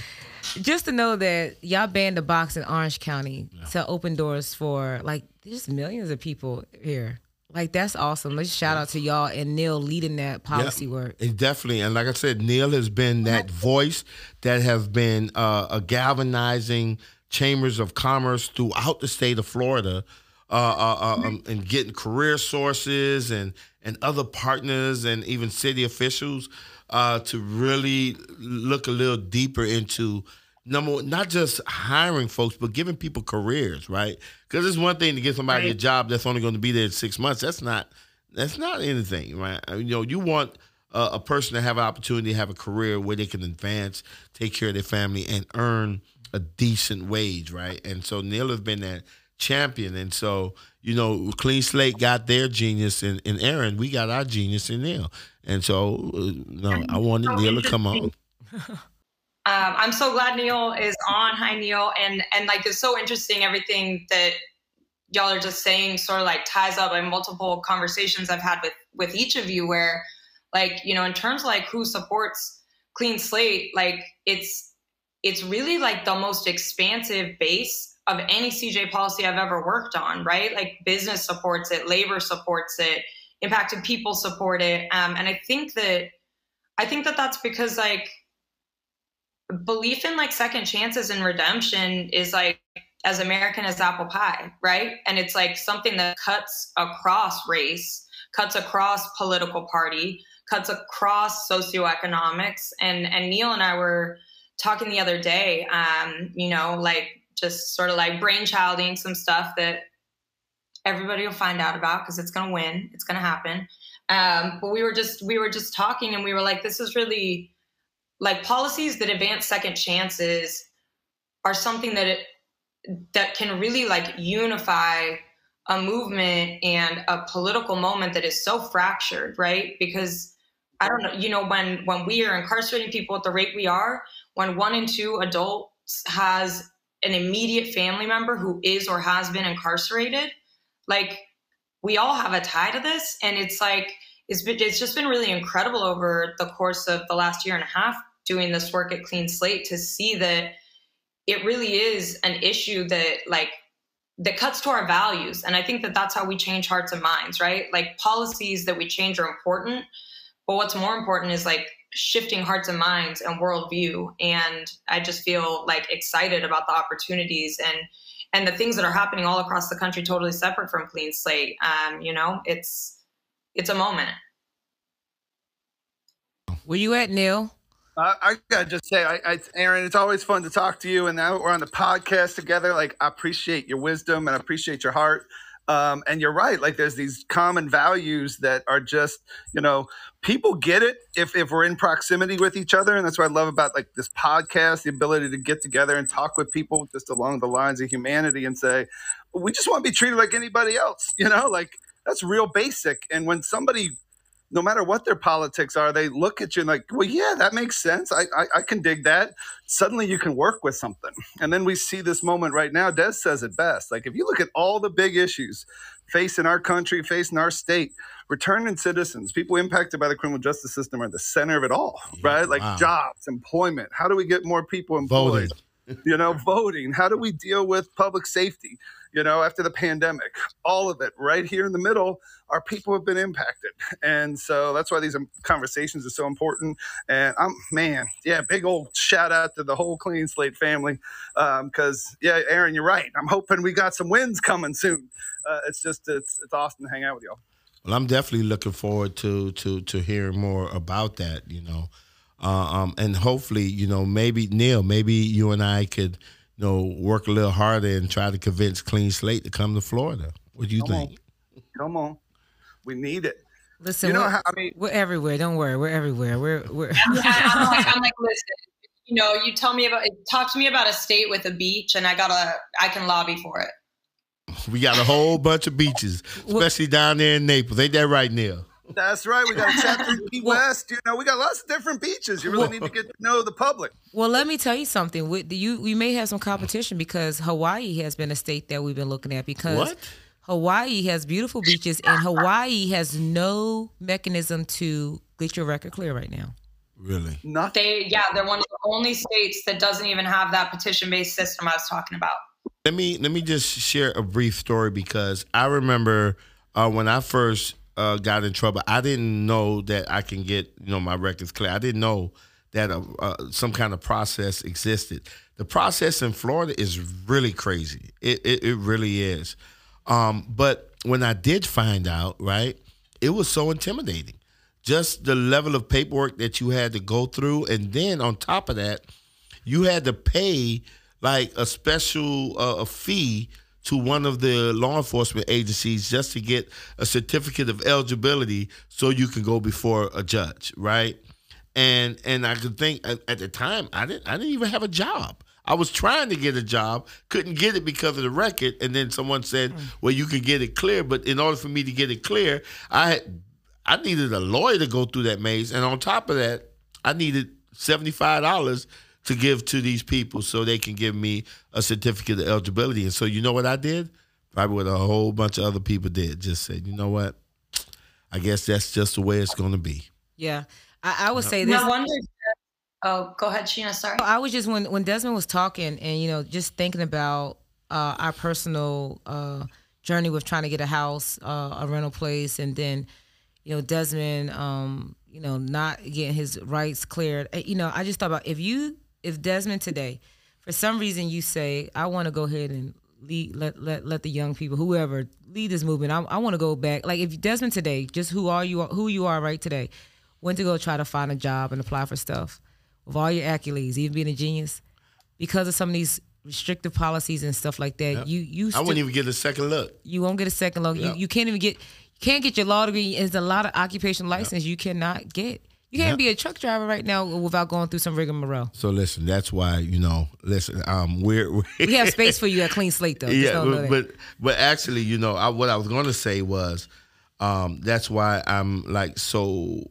S2: just to know that y'all banned the box in Orange County yeah. to open doors for like there's millions of people here. Like that's awesome. Let's shout out to y'all and Neil leading that policy work.
S1: It definitely, and like I said, Neil has been that voice that have been uh, a galvanizing chambers of commerce throughout the state of Florida uh, uh, uh, um, and getting career sources and and other partners and even city officials uh, to really look a little deeper into number one, not just hiring folks, but giving people careers, right? Because it's one thing to get somebody right. a job that's only going to be there six months. That's not that's not anything, right? I mean, you know, you want a, a person to have an opportunity to have a career where they can advance, take care of their family, and earn a decent wage, right? And so Neil has been that champion. And so, you know, Clean Slate got their genius in, in Erin. We got our genius in Neil. And so, uh, no, I wanted Neil to come on.
S3: Um, I'm so glad Neil is on. Hi, Neil. And and like it's so interesting everything that y'all are just saying sort of like ties up in multiple conversations I've had with with each of you where like you know in terms of like who supports clean slate like it's it's really like the most expansive base of any CJ policy I've ever worked on, right? Like business supports it, labor supports it, impacted people support it. Um, and I think that, I think that that's because like belief in like second chances and redemption is like as American as apple pie, right? And it's like something that cuts across race, cuts across political party, cuts across socioeconomics. And and Neil and I were talking the other day, um, you know, like just sort of like brainchilding some stuff that everybody will find out about because it's going to win. It's going to happen. Um, but we were just we were just talking, and we were like, this is really like policies that advance second chances are something that it that can really like unify a movement and a political moment that is so fractured, right? Because I don't know, you know, when when we are incarcerating people at the rate we are, when one in two adults has an immediate family member who is or has been incarcerated, like we all have a tie to this. And it's like, it's, been, it's just been really incredible over the course of the last year and a half doing this work at Clean Slate to see that it really is an issue that like that cuts to our values and i think that that's how we change hearts and minds right like policies that we change are important but what's more important is like shifting hearts and minds and worldview and i just feel like excited about the opportunities and and the things that are happening all across the country totally separate from clean slate um you know it's it's a moment
S2: where you at neil
S4: I, I gotta just say, I, I, Erin, it's always fun to talk to you. And now we're on the podcast together. Like, I appreciate your wisdom and I appreciate your heart. Um, and you're right. Like, there's these common values that are just, you know, people get it if, if we're in proximity with each other. And that's what I love about like this podcast, the ability to get together and talk with people just along the lines of humanity and say, we just want to be treated like anybody else. You know, like that's real basic. And when somebody no matter what their politics are, they look at you and like, well, yeah, that makes sense. I, I, I, can dig that. Suddenly you can work with something. And then we see this moment right now. Des says it best. Like if you look at all the big issues facing our country, facing our state, returning citizens, people impacted by the criminal justice system are the center of it all, right? Like wow. jobs, employment. How do we get more people employed? Voting. you know, voting. How do we deal with public safety? You know, after the pandemic, all of it right here in the middle, our people have been impacted. And so that's why these um, conversations are so important. And I'm, man, yeah, big old shout out to the whole Clean Slate family. Because, um, yeah, Erin, you're right. I'm hoping we got some wins coming soon. Uh, it's just, it's, it's awesome to hang out with y'all.
S1: Well, I'm definitely looking forward to to to hearing more about that. You know, uh, um, and hopefully, you know, maybe Neil, maybe you and I could you know, work a little harder and try to convince Clean Slate to come to Florida. What do you
S4: come
S1: think?
S4: On. Come on, we need it.
S2: Listen, you know how, I mean, we're everywhere. Don't worry, we're everywhere. We're we're.
S3: I'm, like, I'm like, listen, you know, you tell me about talk to me about a state with a beach, and I gotta, I can lobby for it.
S1: We got a whole bunch of beaches, especially down there in Naples. Ain't that right, Neil?
S4: That's right. We got a chapter in Key West. You know, we got lots of different beaches. You really need to get to know the public.
S2: Well, let me tell you something. We, you, we may have some competition because Hawaii has been a state that we've been looking at because
S1: what?
S2: Hawaii has beautiful beaches and Hawaii has no mechanism to get your record clear right now.
S1: Really?
S3: Nothing. They, yeah, they're one of the only states that doesn't even have that petition-based system I was talking about.
S1: Let me let me just share a brief story because I remember uh, when I first uh, got in trouble, I didn't know that I can get you know my records clear. I didn't know that uh, uh, some kind of process existed. The process in Florida is really crazy. It it, it really is. Um, but when I did find out, right, it was so intimidating. Just the level of paperwork that you had to go through, and then on top of that, you had to pay like a special uh, fee to one of the law enforcement agencies just to get a certificate of eligibility so you can go before a judge, right? And and I could think at, the time I didn't I didn't even have a job. I was trying to get a job, couldn't get it because of the record, and then someone said, mm. "Well, you can get it clear." But in order for me to get it clear, I had, I needed a lawyer to go through that maze, and on top of that, I needed seventy five dollars to give to these people so they can give me a certificate of eligibility. And so you know what I did? Probably what a whole bunch of other people did. Just said, you know what? I guess that's just the way it's going to be.
S2: Yeah, I, I would say this.
S3: No wonder. Oh, go ahead, Sheena. Sorry.
S2: I was just when when Desmond was talking, and you know, just thinking about uh, our personal uh, journey with trying to get a house, uh, a rental place, and then you know Desmond, um, you know, not getting his rights cleared. You know, I just thought about if you if Desmond today, for some reason, you say, I want to go ahead and lead, let, let, let the young people, whoever, lead this movement. I, I want to go back. Like if Desmond today, just who are you, who you are right today, went to go try to find a job and apply for stuff with all your accolades, even being a genius, because of some of these restrictive policies and stuff like that. Yep. You you
S1: I wouldn't even get a second look.
S2: You won't get a second look. Yep. You, you can't even get you can't get your law degree. There's a lot of occupation license yep. you cannot get. You can't yep. be a truck driver right now without going through some rigmarole.
S1: So listen, that's why you know. Listen, um, we're, we're
S2: we have space for you at Clean Slate though.
S1: yeah, but, but, but actually, you know, I, what I was going to say was, um, that's why I'm like so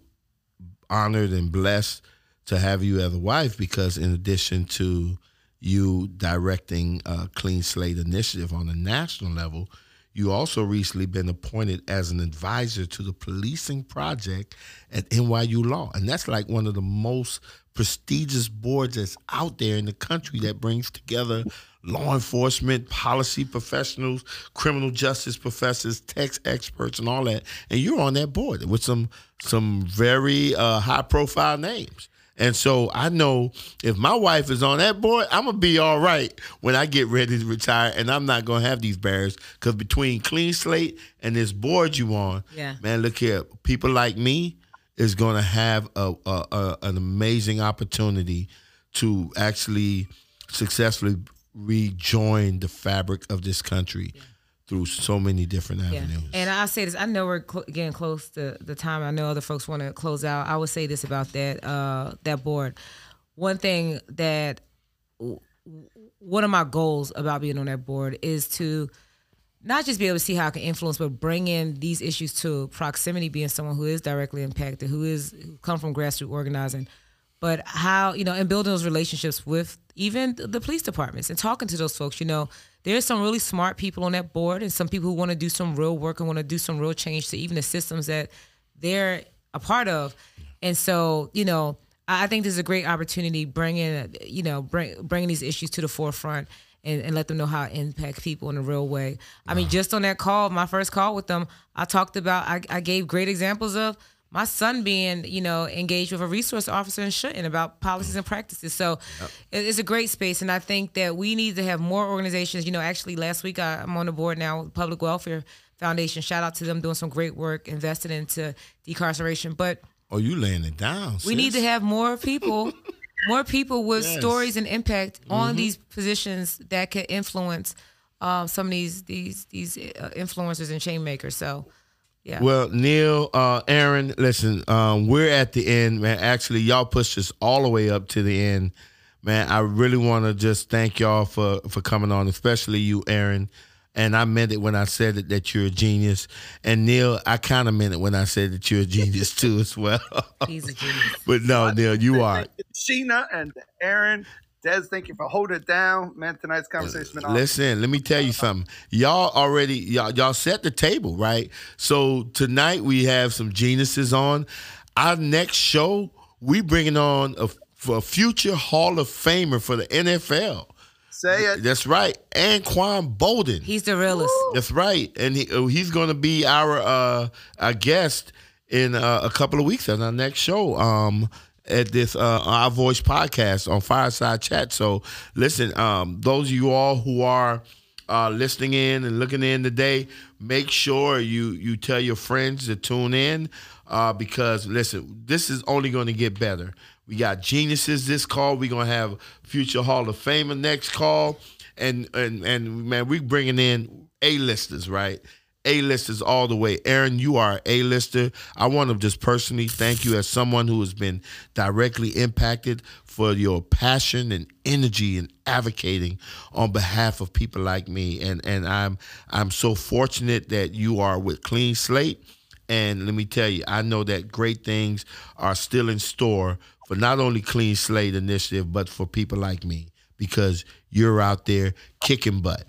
S1: honored and blessed to have you as a wife because in addition to you directing a Clean Slate Initiative on a national level. You also recently been appointed as an advisor to the policing project at NYU Law. And that's like one of the most prestigious boards that's out there in the country that brings together law enforcement, policy professionals, criminal justice professors, tax experts, and all that. And you're on that board with some some very uh, high profile names. And so I know if my wife is on that board, I'm gonna be all right when I get ready to retire, and I'm not gonna have these barriers. Because between clean slate and this board you on,
S2: Yeah.
S1: man, look here, people like me is gonna have a, a, a an amazing opportunity to actually successfully rejoin the fabric of this country through so many different
S2: Yeah.
S1: avenues.
S2: And I say this, I know we're cl- getting close to the time. I know other folks want to close out. I would say this about that uh, that board. One thing that w- one of my goals about being on that board is to not just be able to see how I can influence, but bring in these issues to proximity, being someone who is directly impacted, who is who come from grassroots organizing, but how you know, and building those relationships with even the police departments and talking to those folks. You know, there's some really smart people on that board, and some people who want to do some real work and want to do some real change to even the systems that they're a part of. And so, you know, I think this is a great opportunity bringing, you know, bring, bringing these issues to the forefront and, and let them know how it impacts people in a real way. I mean, just on that call, my first call with them, I talked about, I, I gave great examples of my son being, you know, engaged with a resource officer and Shouldn't about policies and practices. So it- it's a great space. And I think that we need to have more organizations. You know, actually last week I, I'm on the board now with Public Welfare Foundation. Shout out to them doing some great work, invested into decarceration. But
S1: oh, you laying it down.
S2: we need to have more people, more people with
S1: Yes.
S2: stories and impact on these positions that can influence um, some of these these these uh, influencers and chain makers. So, yeah.
S1: Well, Neil, uh, Erin, listen, um, we're at the end, man. Actually, y'all pushed us all the way up to the end, man. I really want to just thank y'all for for coming on, especially you, Erin. And I meant it when I said it that you're a genius. And Neil, I kind of meant it when I said that you're a genius too, as well.
S2: He's a genius.
S1: but no, Neil, you are.
S4: Sheena and Aaron, Des, thank you for holding it down. Man, tonight's conversation has been awesome.
S1: Listen, let me tell you something. Y'all already y'all y'all set the table, right? So tonight we have some geniuses on. Our next show, we bringing on a, for a future Hall of Famer for the NFL.
S4: Say it.
S1: That's right, Anquan Boldin.
S2: He's the realest.
S1: That's right, and he, uh, he's going to be our uh, our guest in uh, a couple of weeks on our next show. Um, at this uh, our voice podcast on Fireside Chat. So listen, um, those of you all who are uh, listening in and looking in today, make sure you you tell your friends to tune in uh, because listen, this is only going to get better. We got geniuses this call. We're gonna have future Hall of Famer next call, and and and man, we bringing in a listers, right? A-listers all the way. Erin, you are A-lister. I want to just personally thank you as someone who has been directly impacted for your passion and energy and advocating on behalf of people like me. And and I'm I'm so fortunate that you are with Clean Slate. And let me tell you, I know that great things are still in store for not only Clean Slate Initiative, but for people like me because you're out there kicking butt.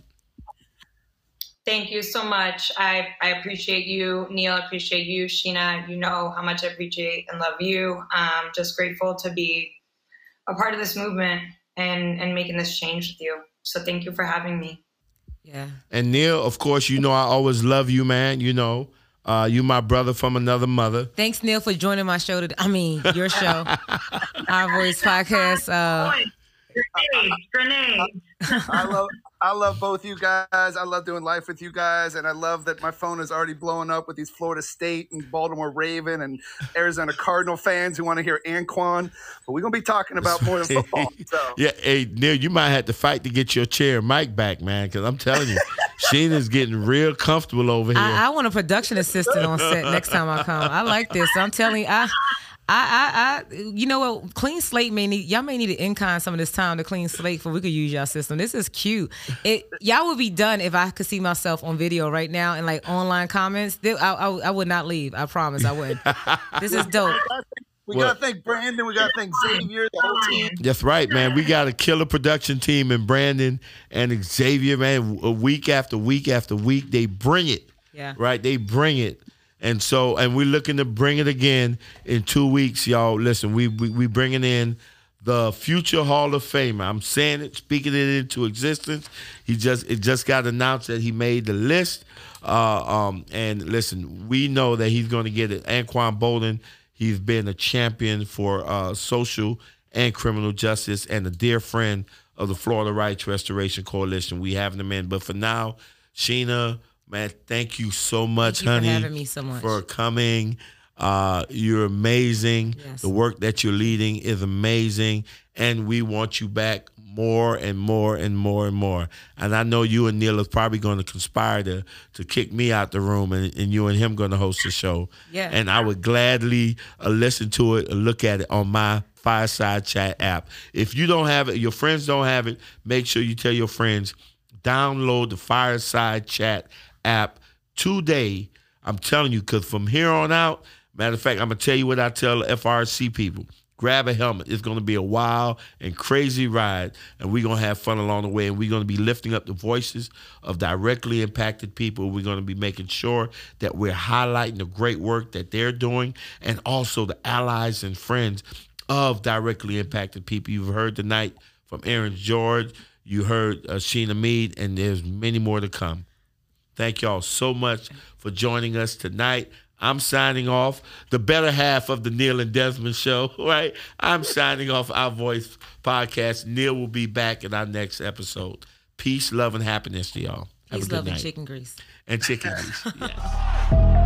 S3: Thank you so much. I, I appreciate you, Neil. I appreciate you, Sheena. You know how much I appreciate and love you. Um, just grateful to be a part of this movement and, and making this change with you. So thank you for having me.
S2: Yeah.
S1: And Neil, of course, you know I always love you, man. You know, uh, you my brother from another mother.
S2: Thanks, Neil, for joining my show. Today. I mean, your show, Our Voice Podcast. Uh,
S3: Grenade, grenade.
S4: I love I love both you guys. I love doing life with you guys, and I love that my phone is already blowing up with these Florida State and Baltimore Raven and Arizona Cardinal fans who want to hear Anquan. But we're gonna be talking about more than football. So
S1: Yeah, hey Neil, you might have to fight to get your chair and mic back, man. Because I'm telling you, Sheena's getting real comfortable over here.
S2: I, I want a production assistant on set next time I come. I like this. I'm telling you, I. I, I, I, you know what? Clean slate may need y'all may need to in-kind some of this time to clean slate for we could use y'all system. This is cute. It y'all would be done if I could see myself on video right now and like online comments. They- I, I, I would not leave. I promise I wouldn't. This is dope.
S4: We well, gotta thank Brandon. We gotta thank Xavier, the whole team.
S1: That's right, man. We got a killer production team in Brandon and Xavier, man. A week after week after week, they bring it.
S2: Yeah.
S1: Right? They bring it. And so, and we're looking to bring it again in two weeks, y'all. Listen, we we, we bringing in the future Hall of Famer. I'm saying it, speaking it into existence. He just it just got announced that he made the list. Uh, um, and listen, we know that he's going to get it. Anquan Boldin, he's been a champion for uh, social and criminal justice, and a dear friend of the Florida Rights Restoration Coalition. We have him in, but for now, Sheena, man, thank you so much,
S2: thank
S1: honey,
S2: for having me so much
S1: for coming. Uh, you're amazing.
S2: Yes.
S1: The work that you're leading is amazing, and we want you back more and more and more and more. And I know you and Neil are probably going to conspire to to kick me out the room, and, and you and him going to host the show.
S2: Yeah.
S1: And I would gladly uh, listen to it, look at it on my Fireside Chat app. If you don't have it, your friends don't have it, make sure you tell your friends download the Fireside Chat app today. I'm telling you, because from here on out, matter of fact, I'm going to tell you what I tell FRC people. Grab a helmet. It's going to be a wild and crazy ride, and we're going to have fun along the way. And we're going to be lifting up the voices of directly impacted people. We're going to be making sure that we're highlighting the great work that they're doing and also the allies and friends of directly impacted people. You've heard tonight from Erin George. You heard uh, Sheena Meade, and there's many more to come. Thank y'all so much for joining us tonight. I'm signing off. The better half of the Neil and Desmond show, right? I'm signing off our voice podcast. Neil will be back in our next episode. Peace, love, and happiness to y'all.
S2: Have Peace, love, night. and chicken grease.
S1: And chicken grease. Yes.